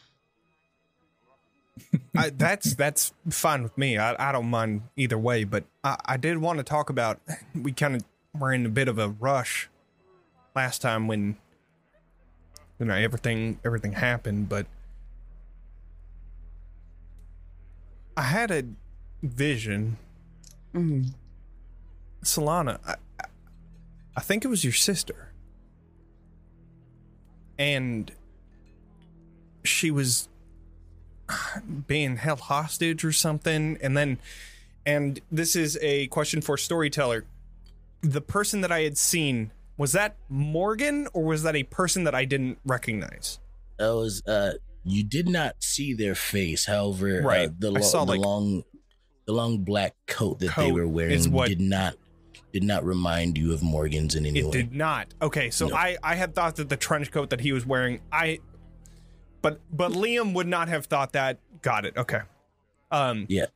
I, that's that's fine with me. I, I don't mind either way. But I, I did want to talk about. We kind of were in a bit of a rush last time when you know everything everything happened. But I had a vision, hmm Selanna. I- I think it was your sister, and she was being held hostage or something and then and this is a question for storyteller the person that i had seen was that morgan or was that a person that i didn't recognize That was uh, you did not see their face. However, Right. uh, the, lo- saw, the like- long the long black coat that they were wearing what- did not did not remind you of Morgan's in any way. it way. did not okay so No. i i had thought that the trench coat that he was wearing i but but liam would not have thought that got it okay um Yeah.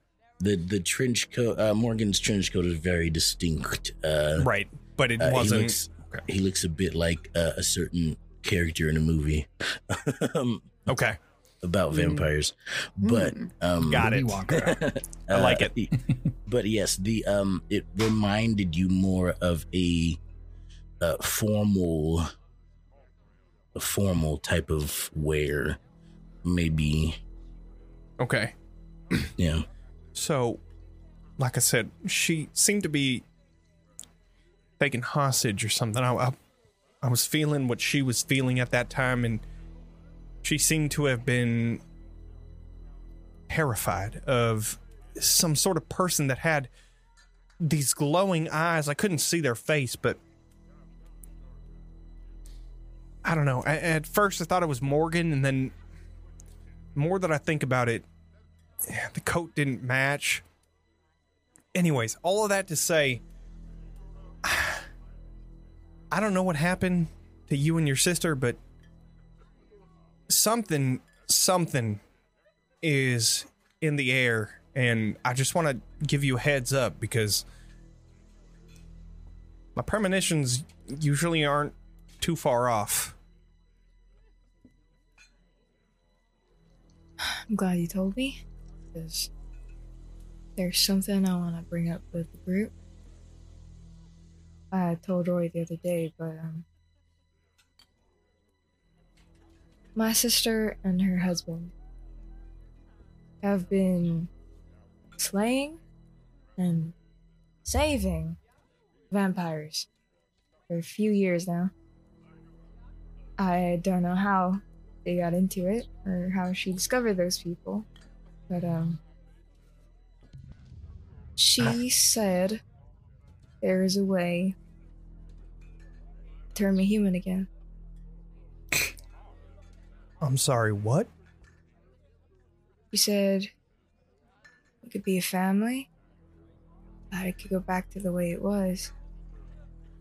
the the trench coat. Uh, Morgan's trench coat is very distinct. Uh, Right, but it uh, he wasn't. looks he looks a bit like uh, a certain character in a movie um, okay, about vampires, but um, got it. Willy I like it. it. but yes, the um, it reminded you more of a, uh formal, a formal type of wear, maybe. Okay. Yeah. So, like I said, she seemed to be taken hostage or something. I, I, I was feeling what she was feeling at that time, and she seemed to have been terrified of some sort of person that had these glowing eyes. I couldn't see their face, but I don't know. A- At first, I thought it was Morgan, and then more that I think about it, the coat didn't match. Anyways, all of that to say, I don't know what happened to you and your sister, but something, something is in the air, and I just want to give you a heads up because my premonitions usually aren't too far off. I'm glad you told me. Because there's something I want to bring up with the group. I told Roy the other day, but um, my sister and her husband have been slaying and saving vampires for a few years now. I don't know how they got into it or how she discovered those people, but um, she said there is a way to turn me human again. I'm sorry, what? She said we could be a family. That it could go back to the way it was.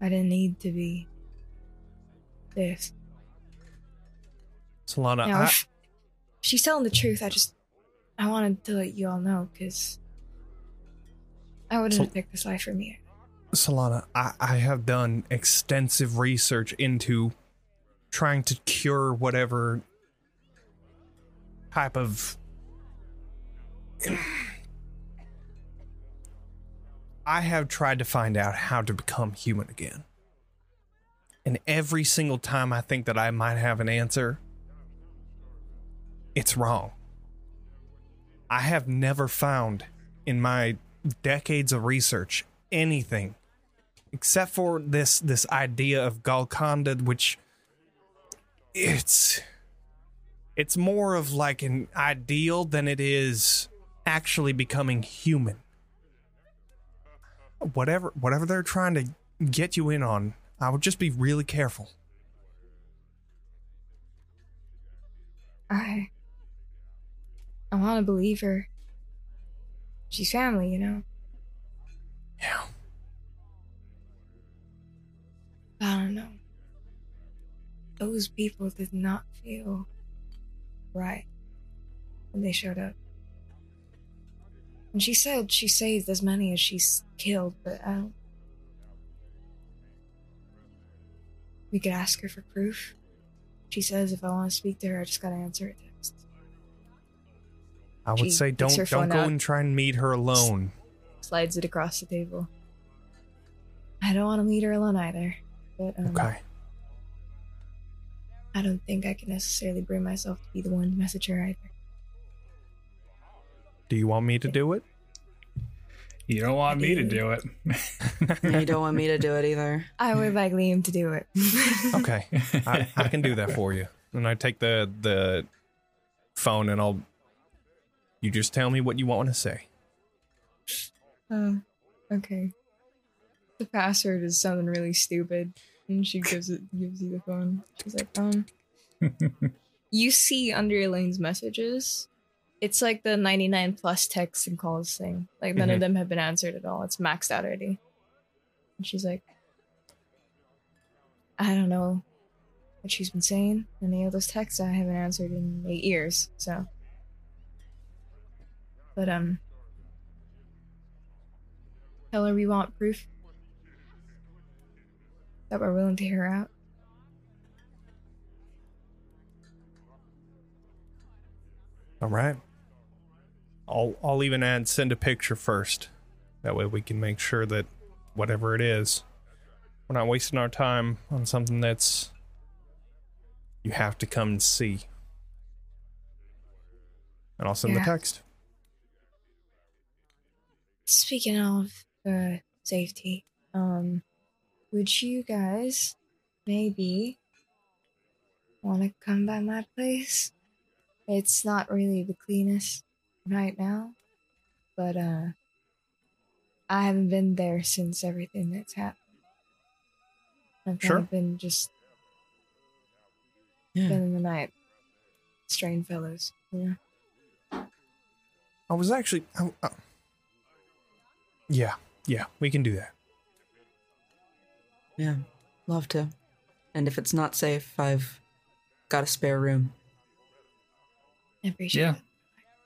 I didn't need to be this. Selanna, I, she's telling the truth, I just I wanted to let you all know because I wouldn't So- have picked this life for me. Selanna, I, I have done extensive research into trying to cure whatever type of. I have tried to find out how to become human again. And every single time I think that I might have an answer, it's wrong. I have never found in my decades of research anything except for this this idea of Golconda, which it's it's more of like an ideal than it is actually becoming human. Whatever whatever they're trying to get you in on, I would just be really careful. I I want to believe her. She's family, you know. Yeah. I don't know. Those people did not feel right when they showed up. And she said she saved as many as she's killed, but I don't. We could ask her for proof. She says if I want to speak to her, I just gotta answer text. I would She say don't don't go out. and try and meet her alone. Slides it across the table. I don't want to meet her alone either, but um, Okay. I don't think I can necessarily bring myself to be the one to message her either. Do you want me to do it? You don't want me to do it. you don't want me to do it either. I would like Liam to do it. Okay. I, I can do that for you. And I take the the phone and I'll you just tell me what you want to say. Oh, okay. The password is something really stupid, and she gives it gives you the phone. She's like, um, you see under Elaine's messages, it's like the ninety nine plus texts and calls thing. Like none Mhm. of them have been answered at all. It's maxed out already. And she's like, I don't know what she's been saying. Any of those texts I haven't answered in eight years. So, but um, Tell her we want proof that we're willing to hear her out. All right. I'll I'll even add send a picture first. That way we can make sure that whatever it is, we're not wasting our time on something that's you have to come and see. And I'll send Yeah. the text. Speaking of uh, safety, um, would you guys maybe want to come by my place? It's not really the cleanest right now, but uh, I haven't been there since everything that's happened. I've kind of been just Yeah. spending the night, strange fellows. Yeah. I was actually I- Yeah, yeah, we can do that. Yeah, love to. And if it's not safe, I've got a spare room. I appreciate Yeah. it.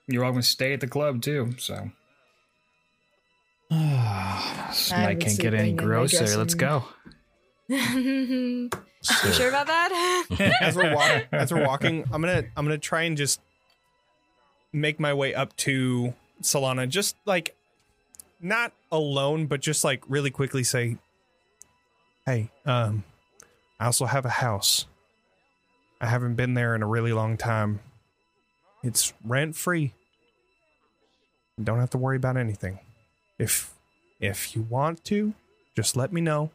You're all going to stay at the club too. So. this I night can't get any in my grosser. Let's room. go. you sure about that? as we're walking as we're walking i'm gonna i'm gonna try and just make my way up to Selanna just like not alone but just like really quickly say hey um i also have a house i haven't been there in a really long time it's rent free don't have to worry about anything if if you want to just let me know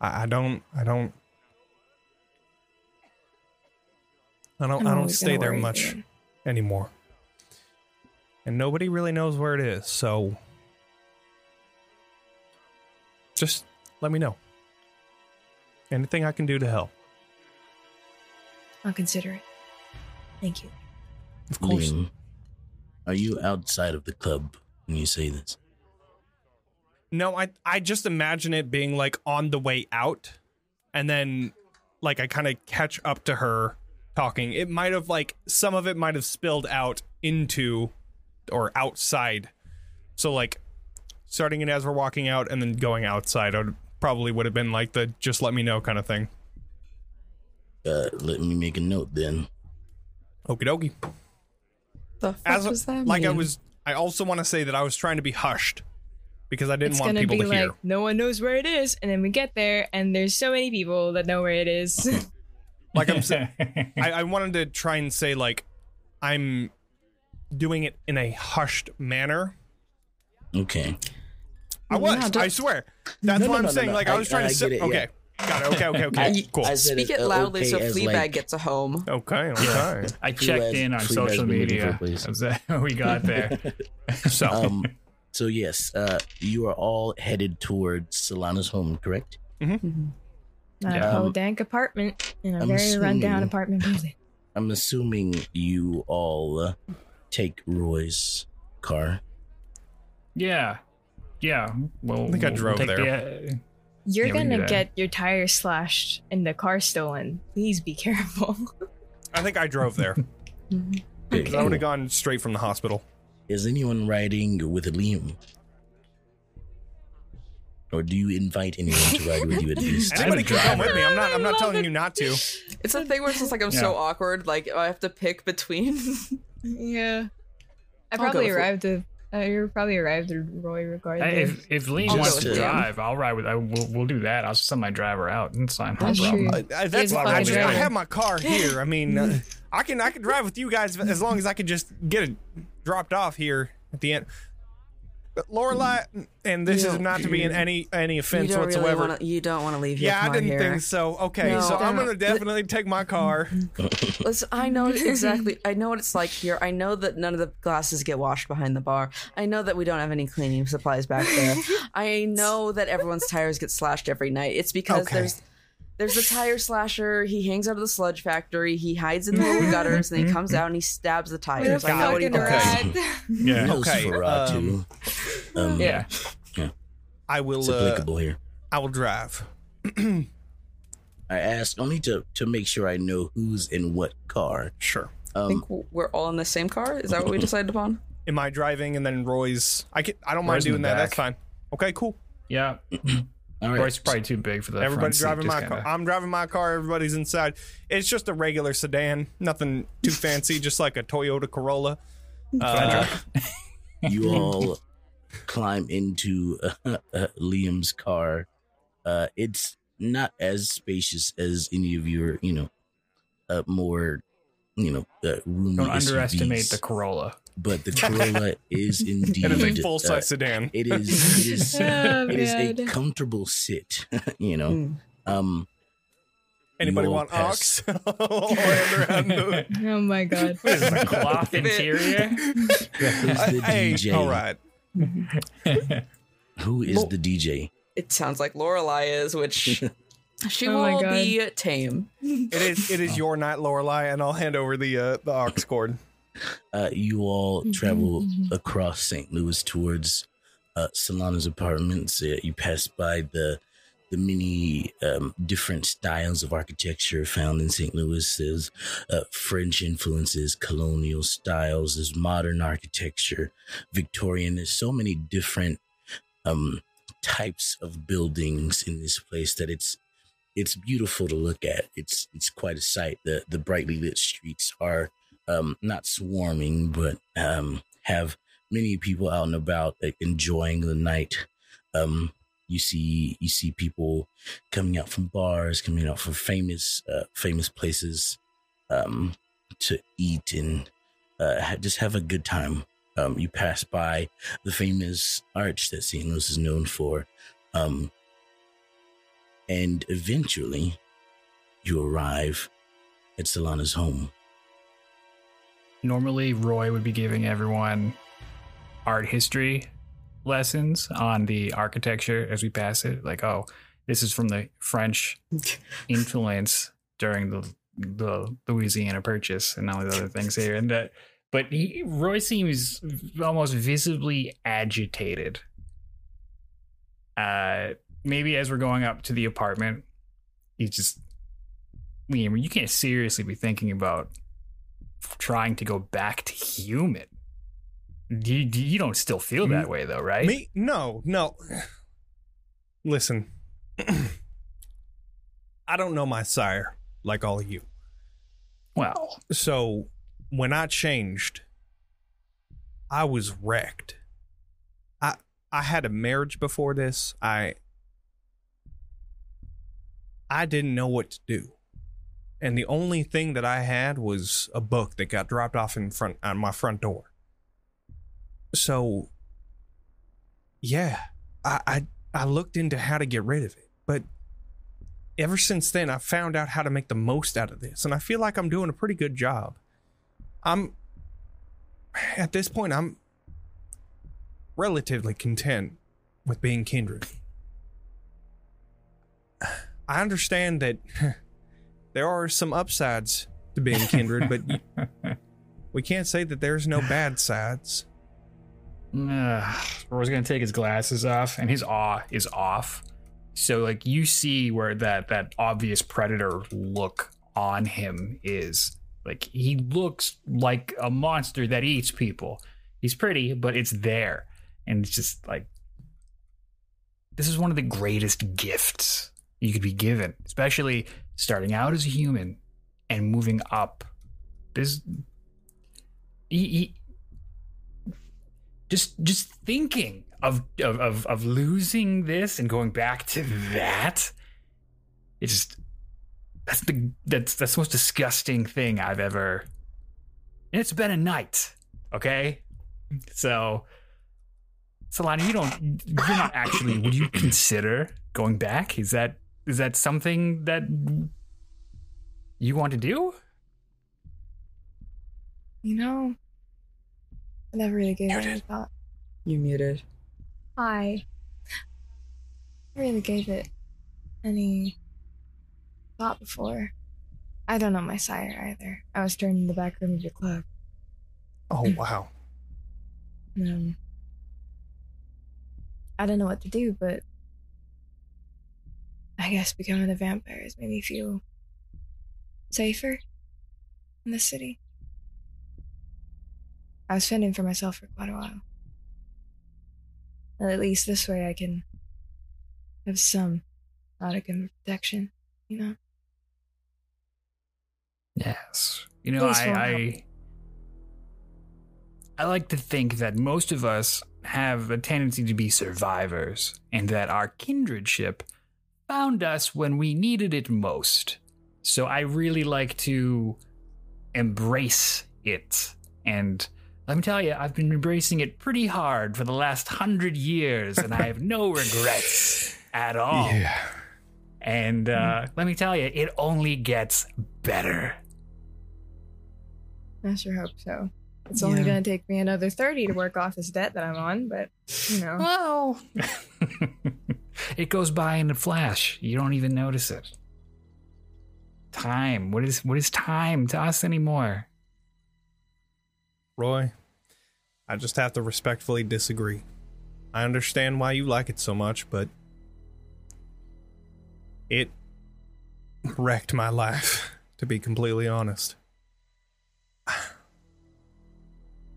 i, I don't i don't I don't. I'm I don't stay there much you. anymore, and nobody really knows where it is. So, just let me know. Anything I can do to help, I'll consider it. Thank you. of course. Liam, are you outside of the club when you say this? No, I I just imagine it being like on the way out, and then like I kind of catch up to her talking. It might have like some of it might have spilled out into or outside. So like starting it as we're walking out and then going outside, I would probably would have been like the just let me know kind of thing. Uh, let me make a note then. Okie dokie. The fuck As does that like I was, I also want to say that I was trying to be hushed because I didn't it's want gonna people be to like hear. no one knows where it is, and then we get there, and there's so many people that know where it is. Like I'm saying. I, I wanted to try and say like I'm doing it in a hushed manner. Okay. I was. No, I swear. That's No, no, what I'm no, no, saying. no. Like I I- was trying I to say. get it, Okay. Got it. Okay. Okay. Okay. I- cool. I Speak it uh, loudly okay so Fleabag like, gets a home. okay. Okay. I Fleabag- checked in on Fleabag's social been looking for media. a. That's that we got there. So um. So yes, uh, you are all headed towards Selanna's home, correct? Mhm. a Yeah. whole Um, dank apartment in a I'm very rundown apartment building. I'm assuming you all uh, take Roy's car. Yeah, yeah. Well, I think I we'll drove take there. the- You're Yeah, we can do gonna get your tires slashed and the car stolen. Please be careful. I think I drove there. Okay, 'Cause I would have gone straight from the hospital. Is anyone riding with Liam? Or do you invite anyone to ride with you at least? Anybody can come with me. I'm not. I'm not telling it. you not to. It's a thing where it's just like I'm Yeah. so awkward. Like I have to pick between. yeah. I I'll probably go with it. arrived at uh, you probably arrived at Roy regardless. Hey, if if Lee I'll wants to drive, I'll ride with. I will. We'll do that. I'll send my driver out. It's fine. No That's problem. true. Uh, uh, that's a fine. I, just, I have my car here. I mean, uh, I can I can drive with you guys as long as I can just get it dropped off here at the end. Lorelei, and this You is don't- to be in any any you offense don't really whatsoever. want to. You don't want to leave your yeah, I car didn't here. think so. Okay, No. so I'm gonna definitely take my car. Listen, I know exactly. I know what it's like here. I know that none of the glasses get washed behind the bar. I know that we don't have any cleaning supplies back there. I know that everyone's tires get slashed every night. It's because Okay. there's there's the tire slasher. He hangs out of the sludge factory. He hides in the little gutters, and he comes out and he stabs the What tires. I know what he fucking does. Okay. Yeah. Okay, Nosferatu. Um, Yeah. I will. It's Uh, applicable here. I will drive. I asked only to, to make sure I know who's in what car. Sure. I Um, think we're all in the same car. Is that what we decided upon? Am I driving and then Roy's? I can. I don't mind Roy's in doing the that. That's fine. Okay, cool. Yeah. All Or right. it's probably too big for the Everybody front driving just my kinda- car. I'm driving my car. Everybody's inside. It's just a regular sedan. Nothing too fancy. Just like a Toyota Corolla. Uh, you all climb into uh, uh, Liam's car. Uh, it's not as spacious as any of your, you know, uh, more, you know, uh, roomy Don't underestimate the Corolla. But the Corolla is indeed it is a uh, full size sedan. it is it is Oh, it is a comfortable sit. you know, Mm. um, Anybody want pass- ox? Land around the- Oh my god. What is this, a cloth interior? who's the hey, DJ? all right. Who is Lo- the DJ? It sounds like Lorelei is, which she Oh will be tame. It is it is your night, Lorelei, and I'll hand over the uh, the aux cord. Uh, you all Mhm, travel mhm. across St. Louis towards uh, Selanna's apartments. Uh, you pass by the the many um, different styles of architecture found in St. Louis. There's uh, French influences, colonial styles. There's modern architecture, Victorian. There's so many different um, types of buildings in this place that it's it's beautiful to look at. It's it's quite a sight. The the brightly lit streets are um, not swarming, but um, have many people out and about like, enjoying the night. Um, you see, you see people coming out from bars, coming out from famous, uh, famous places um, to eat and uh, just have a good time. Um, you pass by the famous arch that St. Louis is known for, um, and eventually, you arrive at Selanna's home. Normally, Roy would be giving everyone art history lessons on the architecture as we pass it. Like, oh, this is from the French influence during the the Louisiana Purchase and all these other things here. And that, but he, Roy seems almost visibly agitated. Uh, maybe as we're going up to the apartment, he's just. I mean, you can't seriously be thinking about trying to go back to human. You, you don't still feel that way though, right? Me? No, no. Listen, I don't know my sire like all of you. Well, So when I changed, I was wrecked. I I had a marriage before this. I I didn't know what to do. And the only thing that I had was a book that got dropped off in front on my front door. So yeah, I I, I looked into how to get rid of it. But ever since then I found out how to make the most out of this. And I feel like I'm doing a pretty good job. I'm at this point I'm relatively content with being kindred. I understand that there are some upsides to being kindred, but you- we can't say that there's no bad sides. uh, Roy's gonna take his glasses off, and his awe is off. So, like, you see where that that obvious predator look on him is. Like, he looks like a monster that eats people. He's pretty, but it's there, and it's just like this is one of the greatest gifts you could be given, especially starting out as a human and moving up. This, he, he, just just thinking of, of of of losing this and going back to that it's just that's the that's that's the most disgusting thing i've ever and it's been a night okay so Selanna, you don't you're not actually would you consider going back is that is that something that you want to do You know, I never really gave it any thought. You muted. Hi. I really gave it any thought before. I don't know my sire either. I was turned in the back room of your club. Oh wow. Um, I don't know what to do, but I guess becoming a vampire has made me feel safer in the city. I was fending for myself for quite a while. And at least this way I can have some of protection, you know? Yes. You know, Please I, I I like to think that most of us have a tendency to be survivors, and that our kindredship found us when we needed it most. So I really like to embrace it. And let me tell you, I've been embracing it pretty hard for the last hundred years, and I have no regrets at all. And uh, let me tell you, it only gets better. I sure hope so. It's only Yeah. going to take me another 30 to work off this debt that I'm on, but, you know. Well, it goes by in a flash. You don't even notice it. Time. What is what is time to us anymore? Roy, I just have to respectfully disagree. I understand why you like it so much, but it wrecked my life, to be completely honest.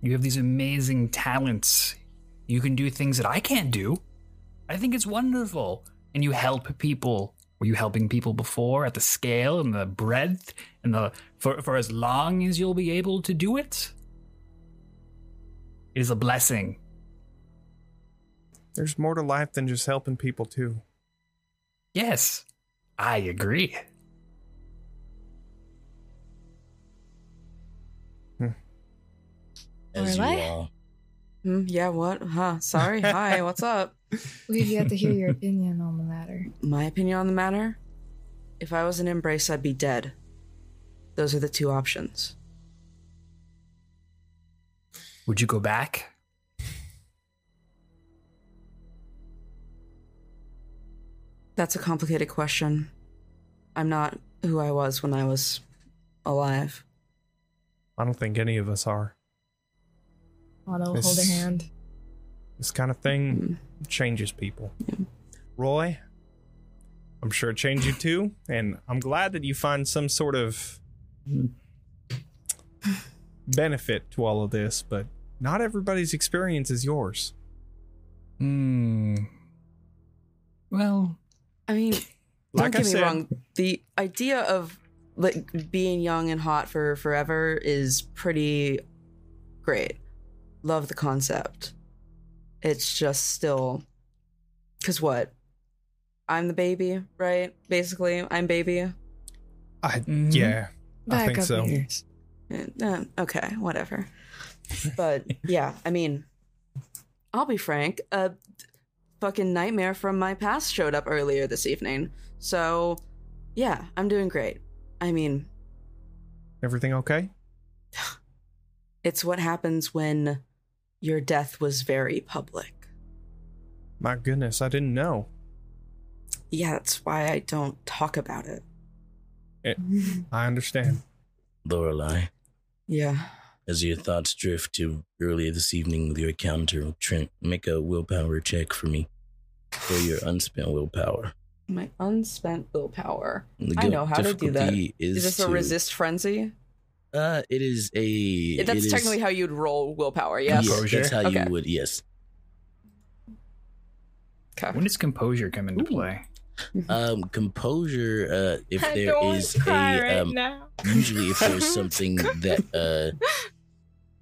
You have these amazing talents. You can do things that I can't do. I think it's wonderful. And you help people. Were you helping people before at the scale and the breadth and the for, for as long as you'll be able to do it? It is a blessing. There's more to life than just helping people, too. Yes, I agree. As you Lorelei? all Hmm, yeah, what? Huh? Sorry. Hi, what's up? We've yet to hear your opinion on the matter. My opinion on the matter? If I was an embrace, I'd be dead. Those are the two options. Would you go back? That's a complicated question. I'm not who I was when I was alive. I don't think any of us are. Otto, hold Miss- a hand. This kind of thing changes people. Roy, I'm sure it changed you too, and I'm glad that you find some sort of benefit to all of this, but not everybody's experience is yours. Hmm. Well, I mean, Like don't I get me said- wrong. The idea of like being young and hot for forever is pretty great. Love the concept. It's just still because what? I'm the baby, right? Basically, I'm baby. I Mhm. yeah, I think so. years. Eh, eh, okay, whatever. But yeah, I mean, I'll be frank. A fucking nightmare from my past showed up earlier this evening. So, yeah, I'm doing great. I mean, Everything okay? it's what happens when your death was very public. My goodness, I didn't know. Yeah, that's why I don't talk about it. Eh, I understand. Lorelei, Yeah. as your thoughts drift to earlier this evening with your encounter, with Trent, make a willpower check for me for your unspent willpower. My unspent willpower. I know how to do that. Is, Is, Is this a resist frenzy? Uh, it is a. That's it is- technically how you'd roll willpower, yes? Yeah, Composure? that's how Okay. you would. Yes. Okay. when does composure come into Ooh. play? Um, composure. Uh, if I there don't is cry a right um, now. usually if there's something that uh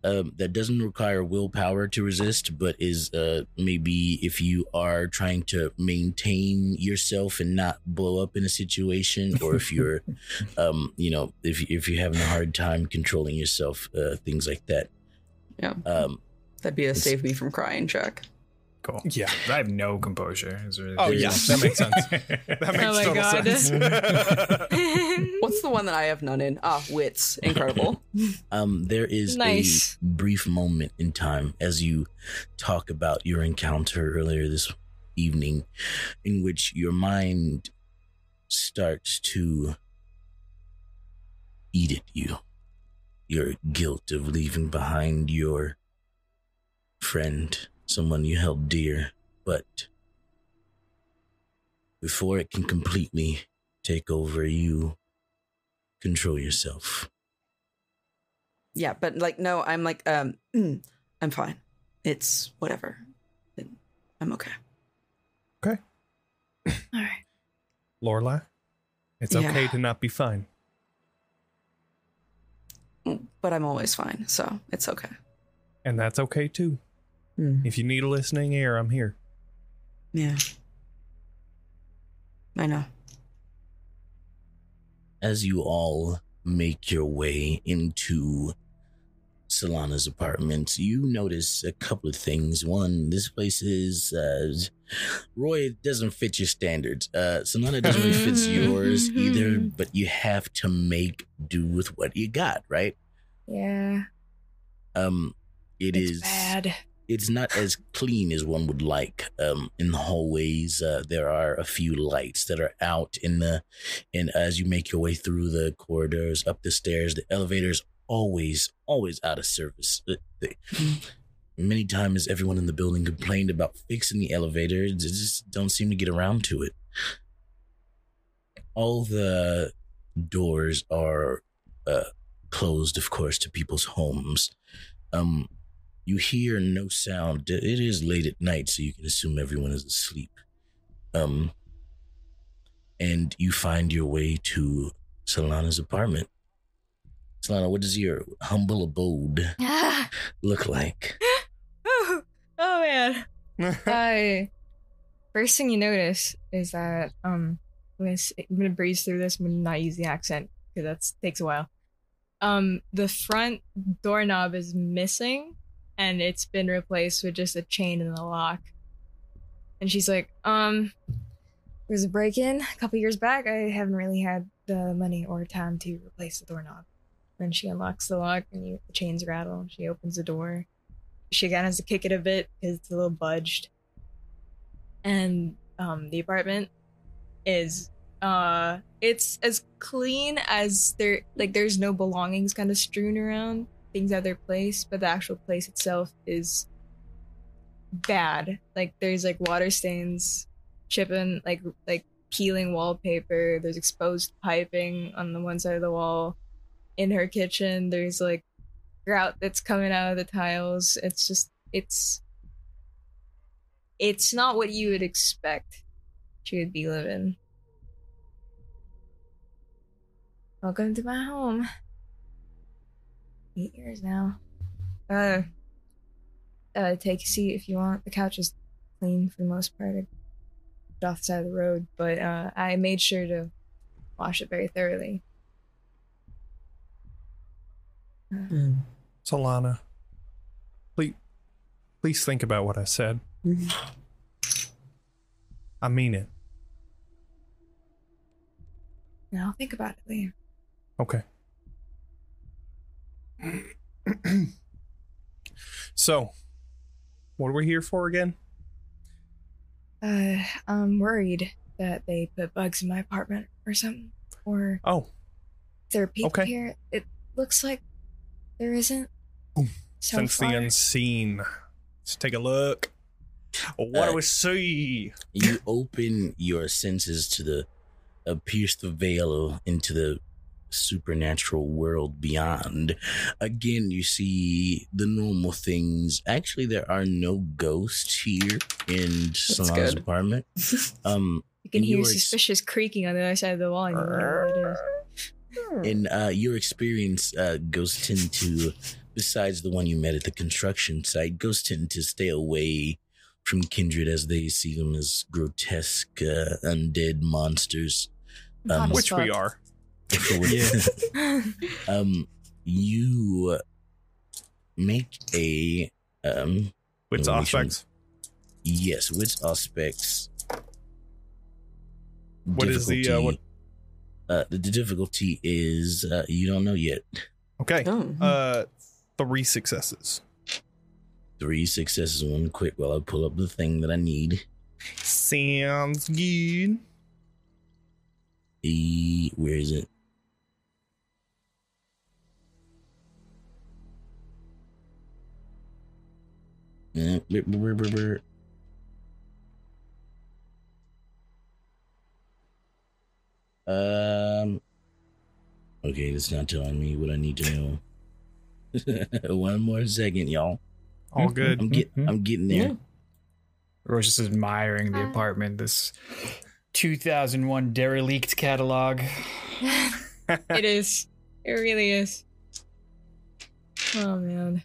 um, that doesn't require willpower to resist, but is uh, maybe if you are trying to maintain yourself and not blow up in a situation, or if you're, um, you know, if if you're having a hard time controlling yourself, uh, things like that. Yeah. Um, That'd be a save me from crying check. Cool. Yeah. I have no composure. Is there- Oh, yeah, that makes sense. that That makes Oh my total God. sense. What's the one that I have none in? Ah, wits. Incredible. um, there is Nice. a brief moment in time as you talk about your encounter earlier this evening, in which your mind starts to eat at you. Your guilt of leaving behind your friend, someone you held dear, but before it can completely take over, you control yourself. yeah, but like, no, I'm like, um, mm, I'm fine. It's whatever. I'm okay. okay. All right. Lorelei, it's Yeah. okay to not be fine. But I'm always fine, so it's okay. And that's okay too. If you need a listening ear, I'm here. Yeah. I know. as you all make your way into Selanna's apartment, you notice a couple of things. One, this place is uh, Roy doesn't fit your standards. Uh, Selanna doesn't really fit yours either, but you have to make do with what you got, right? Yeah. Um, it it's is bad. It's not as clean as one would like. Um, in the hallways, uh, there are a few lights that are out in the, and as you make your way through the corridors, up the stairs, the elevators always, always out of service. Many times, everyone in the building complained about fixing the elevators. They just don't seem to get around to it. All the doors are uh, closed, of course, to people's homes. Um, you hear no sound. It is late at night, so you can assume everyone is asleep. Um, and you find your way to Selanna's apartment. Selanna, what does your humble abode look like? oh, oh man. I first thing you notice is that um I'm gonna s- I'm gonna breeze through this. I'm gonna not use the accent because that takes a while. Um, the front doorknob is missing, and it's been replaced with just a chain in the lock. And she's like, um, there's a break in a couple years back. I haven't really had the money or time to replace the doorknob. Then she unlocks the lock, and you, the chains rattle. And she opens the door she again has to kick it a bit because it's a little budged. And um the apartment is uh it's as clean as there like there's no belongings kind of strewn around, things at their place, but the actual place itself is bad. Like there's like water stains, chipping like like peeling wallpaper, there's exposed piping on the one side of the wall. In her kitchen, there's like grout that's coming out of the tiles. It's just it's it's not what you would expect she would be living. Welcome to my home. Eight years now. Uh uh take a seat if you want. The couch is clean for the most part. I put off the side of the road, but uh I made sure to wash it very thoroughly. Selanna, please, please think about what I said. I mean it. And I'll think about it, Liam. Okay. so, what are we here for again? Uh, I'm worried that they put bugs in my apartment or something. Or Oh, there are people Okay. here. It looks like there isn't. Boom. So sense the unseen. Let's take a look. What Uh, do we see? you open your senses to the uh, pierce the veil into the supernatural world beyond again you see the normal things actually there are no ghosts here in Selanna's good. apartment um you can hear you were ex- suspicious creaking on the other side of the wall. And you wonder what it is. in uh your experience uh ghosts tend to besides the one you met at the construction site ghosts tend to stay away from kindred as they see them as grotesque uh, undead monsters Um, hot as Which we are. Yeah. um, you make a um, With Well, we aspects. yes, which aspects? What is the, uh, what- Uh, the difficulty is uh, you don't know yet. Okay. Oh. Uh, three successes. Three successes, one quick. While I pull up the thing that I need. Sounds good. E, where is it? Um. Okay, it's not telling me what I need to know. One more second, y'all. All good. I'm get, I'm getting there. Roche just admiring the apartment. This 2001 derelict catalog. it is. It really is. Oh man.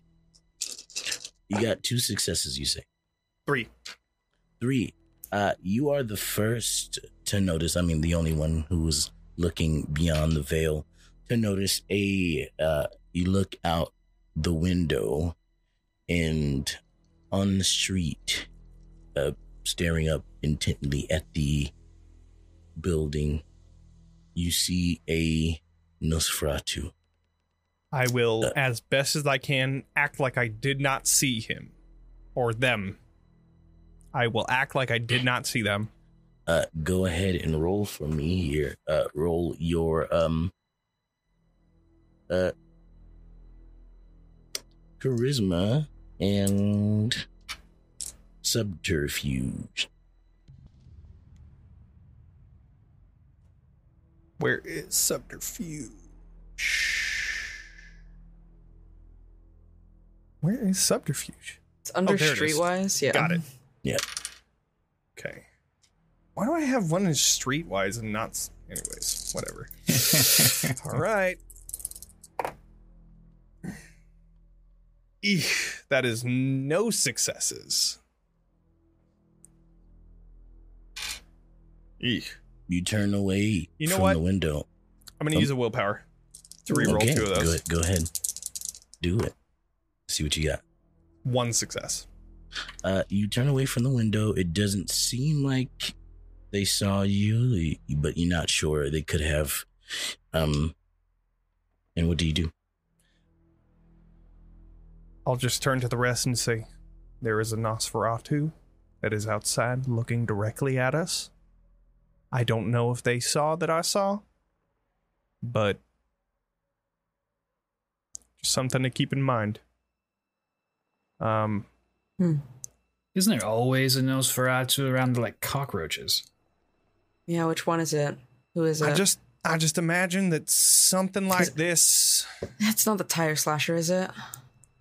You got two successes, you say. Three. Three. Uh, you are the first to notice. I mean, the only one who was looking beyond the veil to notice a. Uh, you look out the window, and on the street, uh, staring up intently at the building, you see a Nosferatu. I will, Uh. as best as I can, act like I did not see him or them. I will act like I did not see them. uh go ahead and roll for me here uh roll your um uh charisma and subterfuge Where is subterfuge? Where is subterfuge? It's under Oh, there it is. Streetwise. Yeah. Got it. Yeah. Okay. Why do I have one in streetwise and not? Anyways, whatever. All right. Eek, that is no successes. Eek. you turn away You know from what? the window I'm gonna Um, use a willpower to reroll okay two of go, those. go ahead do it see what you got One success. uh you turn away from the window it doesn't seem like they saw you but you're not sure they could have um and what do you do I'll just turn to the rest and say, There is a Nosferatu that is outside looking directly at us. I don't know if they saw that I saw, but just something to keep in mind. Um, Isn't there always a Nosferatu around like cockroaches? Yeah. Which one is it? Who is it? I just I just imagine that something like this. It's not the tire slasher, is it?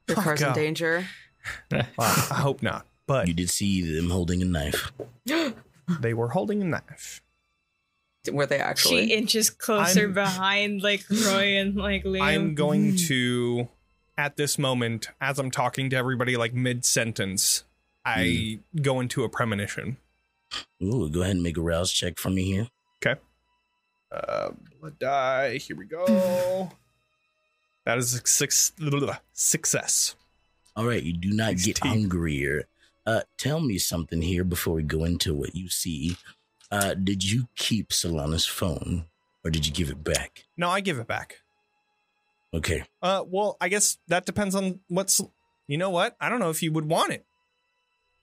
Your Oh, car's in danger. Well, I hope not, but you did see them holding a knife they were holding a knife. Were they actually? She inches closer I'm- behind like Roy and like Liam. I'm going to, at this moment, as I'm talking to everybody, like mid sentence, I go into a premonition. Ooh, go ahead and make a rouse check for me here. Okay. Uh, blood die. Here we go. that is a six, success. All right, you do not get hungrier. Uh, tell me something here before we go into what you see. Uh, did you keep Selanna's phone, or did you give it back? No, I give it back. Okay, Uh, well, I guess that depends on what's. You know what? I don't know if you would want it.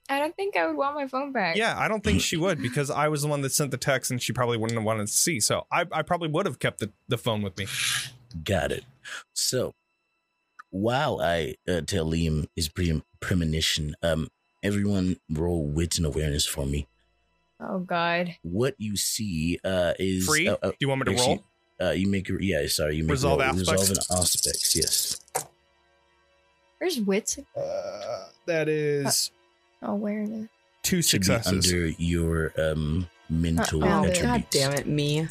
I don't think I would want my phone back. Yeah, I don't think she would because I was the one that sent the text and she probably wouldn't have wanted to see. So I, I probably would have kept the, the phone with me. got it. So, while I uh, tell Liam his pre- premonition, um, everyone roll wits and awareness for me. Oh God. What you see uh, is Free? uh, uh, Do you want me to actually, roll? Uh, you make a, yeah, sorry, you make Resolve a roll, aspects? resolve an aspects. Yes, Where's wits? Uh, that is Oh, where is it? two should be successes. under your um mental Uh, Oh, attributes. God damn it, me.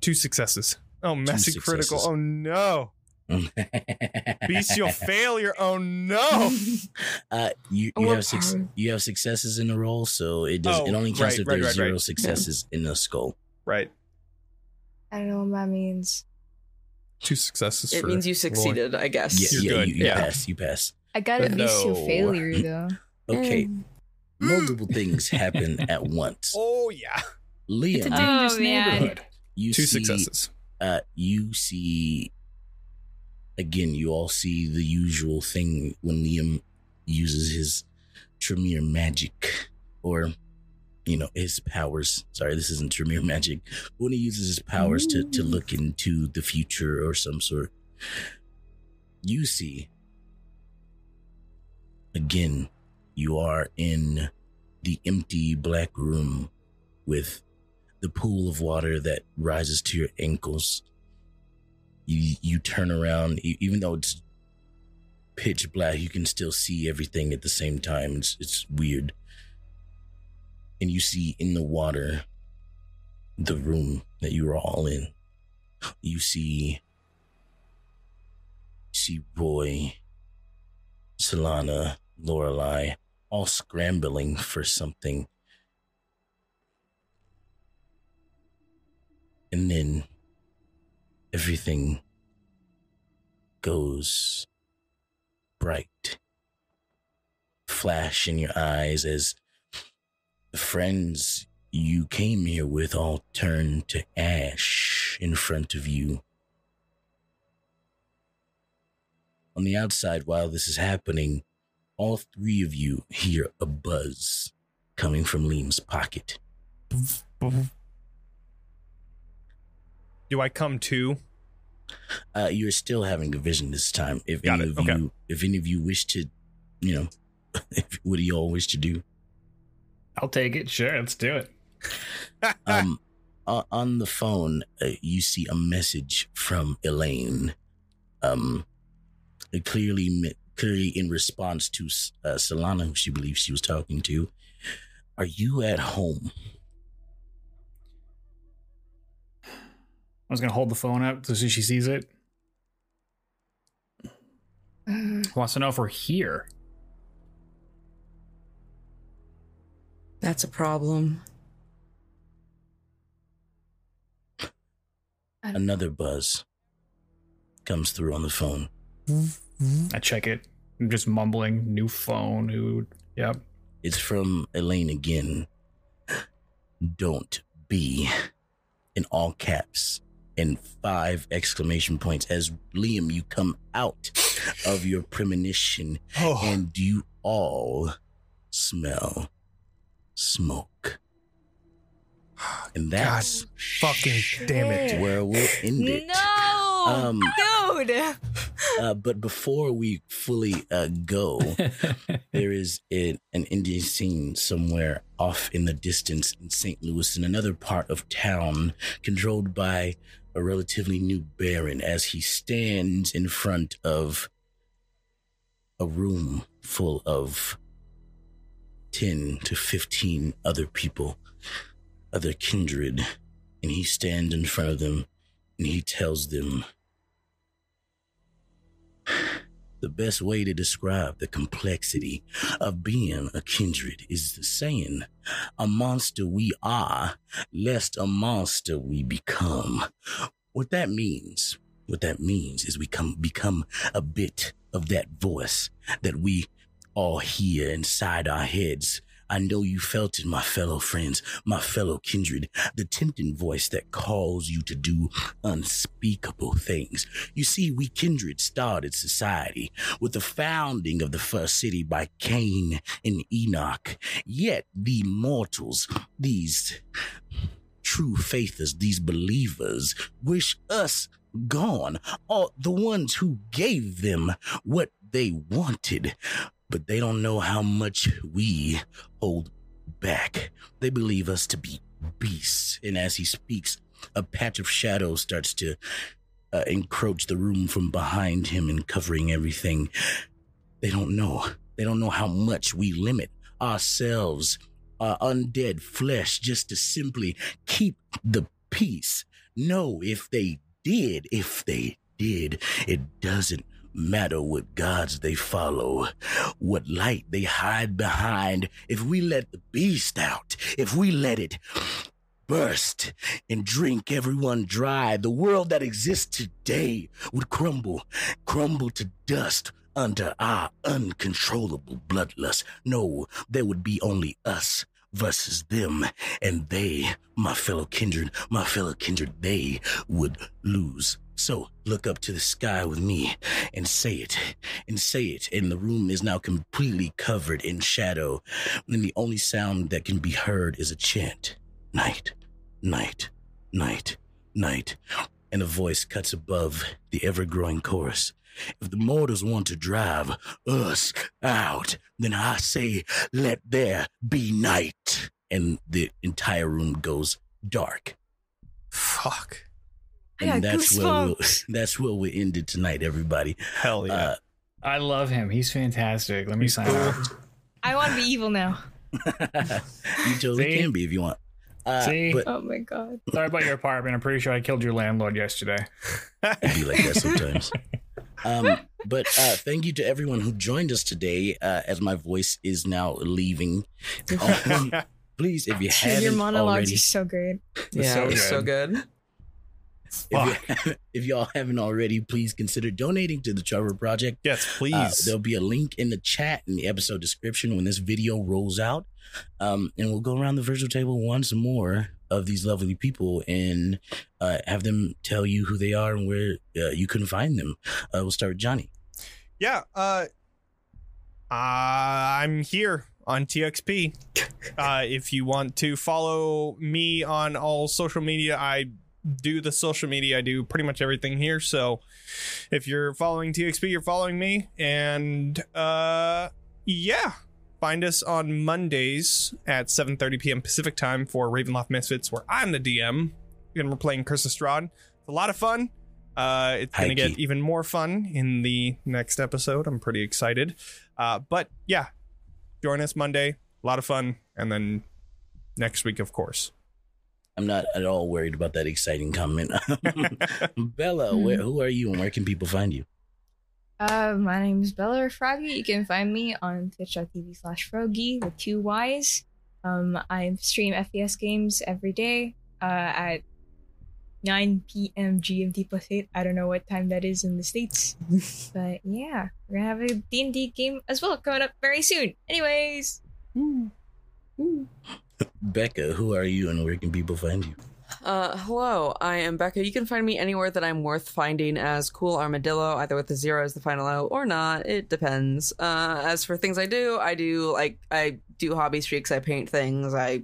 Two successes. Oh, messy critical. Oh no. Bestial failure. Oh no. Uh, you you have six, you have successes in a roll, so it does. Oh, it only counts right, if right, there's right, zero right. successes in the skull. right. I don't know what that means. Two successes. It for means you Roy. succeeded, I guess. Yeah, You're yeah, good, you, you yeah. pass. You pass. I got a No. bestial failure though. Okay, Mm. multiple things happen at once. Oh yeah. It's a Liam, dangerous Oh, man. neighborhood. you Two see, successes. Uh, you see. Again, you all see the usual thing when Liam uses his Tremere magic, or you know his powers. Sorry, this isn't Tremere magic. When he uses his powers to to mm. look into the future or some sort, you see. Again, you are in the empty black room with the pool of water that rises to your ankles. You you turn around, even though it's pitch black, you can still see everything at the same time. It's it's weird. And you see in the water the room that you were all in. You see, see Roy, Selanna, Lorelei, all scrambling for something. And then everything goes bright. Flash in your eyes as the friends you came here with all turn to ash in front of you. On the outside, while this is happening, all three of you hear a buzz coming from Liam's pocket. Do I come to? Uh, you're still having a vision this time. If Got any it, of okay. you, if any of you wish to, you know, if, what do you all wish to do? I'll take it. Sure, let's do it. um, o- on the phone, uh, you see a message from Elaine. Um, clearly, clearly in response to uh, Selanna, who she believes she was talking to. Are you at home? I was gonna hold the phone up so she sees it. Wants to know if we're here. That's a problem. Another buzz comes through on the phone. I check it. I'm just mumbling. New phone. Who? Yep. It's from Elaine again. Don't be in all caps and five exclamation points as Liam, you come out of your premonition Oh, and you all smell smoke. And that's fucking damn it. where we'll end it. No, Um, dude. Uh, but before we fully uh, go, there is an, an Indian scene somewhere off in the distance in St. Louis, in another part of town, controlled by a relatively new baron, as he stands in front of a room full of 10 to 15 other people, other kindred, and he stands in front of them and he tells them the best way to describe the complexity of being a kindred is the saying, a monster we are, lest a monster we become. What that means, what that means is we come, become a bit of that voice that we all here inside our heads. I know you felt it, my fellow friends, my fellow kindred, the tempting voice that calls you to do unspeakable things. You see, we kindred started society with the founding of the first city by Cain and Enoch. Yet the mortals, these true faithers, these believers, wish us gone, all the ones who gave them what they wanted. But they don't know how much we hold back. They believe us to be beasts. And as he speaks, a patch of shadow starts to uh, encroach the room from behind him and covering everything. They don't know. They don't know how much we limit ourselves, our undead flesh, just to simply keep the peace. No, if they did, if they did, it doesn't matter what gods they follow, what light they hide behind. If we let the beast out, if we let it burst and drink everyone dry, the world that exists today would crumble, crumble to dust under our uncontrollable bloodlust. No, there would be only us versus them, and they, my fellow kindred, my fellow kindred, they would lose. So look up to the sky with me and say it, and say it. And the room is now completely covered in shadow, and the only sound that can be heard is a chant night, night, night, night. And a voice cuts above the ever growing chorus. If the mortals want to drive us out, then I say, let there be night. And the entire room goes dark. fuck. I And that's where we'll, that's where we ended tonight, everybody. Hell yeah. Uh, I love him. He's fantastic. Let me sign off. I want to be evil now. you totally See? can be if you want. Uh, See? but Oh my god. Sorry about your apartment. I'm pretty sure I killed your landlord yesterday. it'd be like that sometimes. Um, but uh, thank you to everyone who joined us today. Uh, as my voice is now leaving, Um, please, if you haven't Your monologues already, are so great. Yeah, so it's so good. If, you, if y'all haven't already, please consider donating to the Trevor Project. yes, Uh, please. there'll be a link in the chat in the episode description when this video rolls out. Um, and we'll go around the virtual table once more of these lovely people and uh, have them tell you who they are and where uh, you can find them. Uh, we'll start with Jonny. yeah. Uh, I'm here on TXP. Uh, if you want to follow me on all social media, I do the social media. I do pretty much everything here. So if you're following TXP, you're following me. And uh, yeah, find us on Mondays at 7:30 p.m. Pacific time for Ravenloft Misfits, where I'm the DM, and we're playing Curse of Strahd. It's a lot of fun. Uh, it's gonna High get even more fun in the next episode. I'm pretty excited. Uh, but yeah, join us Monday. A lot of fun, and then next week, of course. I'm not at all worried about that exciting comment. Bella, where, who are you and where can people find you? Uh, my name is Bella Froggy. You can find me on twitch.tv slash Froggy with two Y's. Um, I stream FPS games every day uh, at 9 p.m. GMT plus 8. I don't know what time that is in the States. but yeah, we're gonna have a D&D game as well coming up very soon. Anyways, Becca, who are you and where can people find you? Uh, hello, I am Becca. You can find me anywhere that I'm worth finding as Cool Armadillo, either with the zero as the final O or not. It depends. Uh, as for things I do, I do like I do hobby streaks. I paint things. I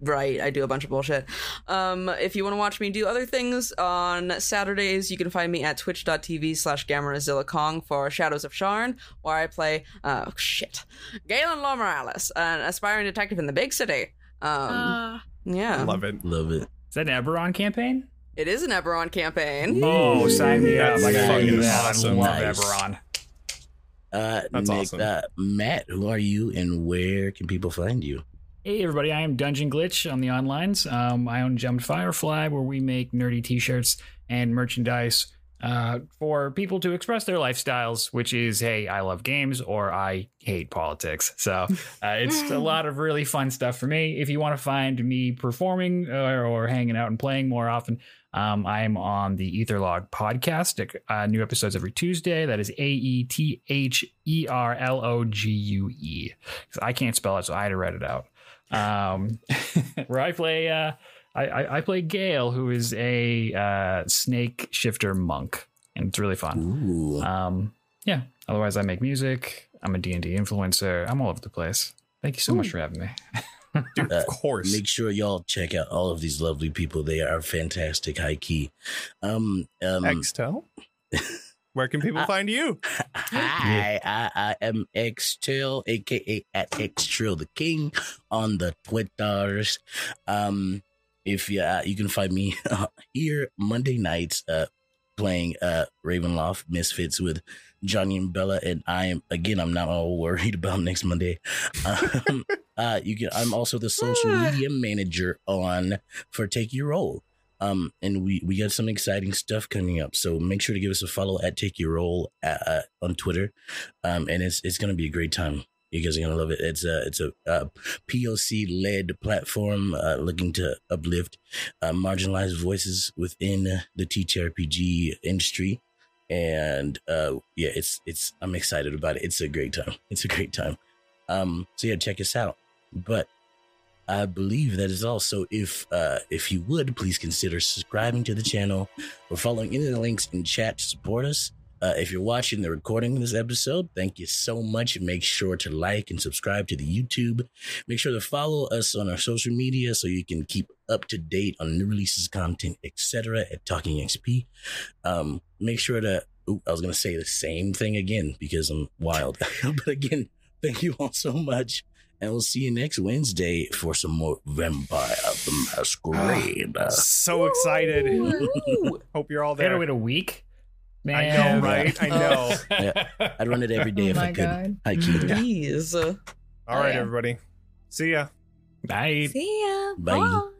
write. I do a bunch of bullshit. Um, if you want to watch me do other things on Saturdays, you can find me at twitch.tv slash Gamerazilla Kong for Shadows of Sharn, where I play uh shit, Galen Law Morales, an aspiring detective in the big city. Um, uh, yeah, Love it. Love it. Is that an Eberron campaign? it is an Eberron campaign. Oh, sign me up. That's I gotta do fucking that. awesome. I love Nice. Eberron. Uh, That's Nick, awesome. uh, Matt, who are you and where can people find you? Hey everybody, I am Dungeon Glitch on the onlines. Um, I own Jumped Firefly, where we make nerdy T-shirts and merchandise uh, for people to express their lifestyles, which is, hey, I love games or I hate politics. So uh, it's a lot of really fun stuff for me. If you want to find me performing or, or hanging out and playing more often, um, I am on the Aetherlogue podcast. Uh, new episodes every Tuesday. That is A E T H E R L O G U E. I can't spell it, so I had to write it out um, where I play. Uh, I, I, I play Gale, who is a uh, snake shifter monk, and it's really fun. Ooh. Um, yeah. Otherwise, I make music. I'm a D and D influencer. I'm all over the place. Thank you so much for having me. Dude, Uh, of course. Make sure y'all check out all of these lovely people. They are fantastic, high key. Um, um, Extell. Where can people Uh, find you? Hi, I, I am X Trill, aka at X Trill the King on the Twitters. Um, if you uh, you can find me here Monday nights, uh, playing uh Ravenloft Misfits with Jonny and Bella, and I am again. I'm not all worried about next Monday. Um, uh, you can. I'm also the social media manager on for Take Your Role. Um, and we we got some exciting stuff coming up. So make sure to give us a follow at Take Your Roll uh, uh, on Twitter. Um, and it's it's gonna be a great time. You guys are gonna love it. It's a it's a uh, POC led platform uh, looking to uplift uh, marginalized voices within the TTRPG industry. And uh, yeah, it's it's I'm excited about it. It's a great time. It's a great time. Um, so yeah, check us out. But I believe that is all. So if uh, if you would please consider subscribing to the channel or following any of the links in chat to support us. Uh, if you're watching the recording of this episode, thank you so much. Make sure to like and subscribe to the YouTube. Make sure to follow us on our social media so you can keep up to date on new releases, content, etc. at Talking XP. Um, make sure to. Ooh, I was gonna say the same thing again because I'm wild. but again, thank you all so much. And we'll see you next Wednesday for some more Vampire the Masquerade. Uh, So excited. Hope you're all They gotta there. wait a week. I know, right? I know. Yeah. I'd run it every day Oh if I my could. God. I keep Please. Oh, All right, yeah. everybody. See ya. Bye. See ya. Bye.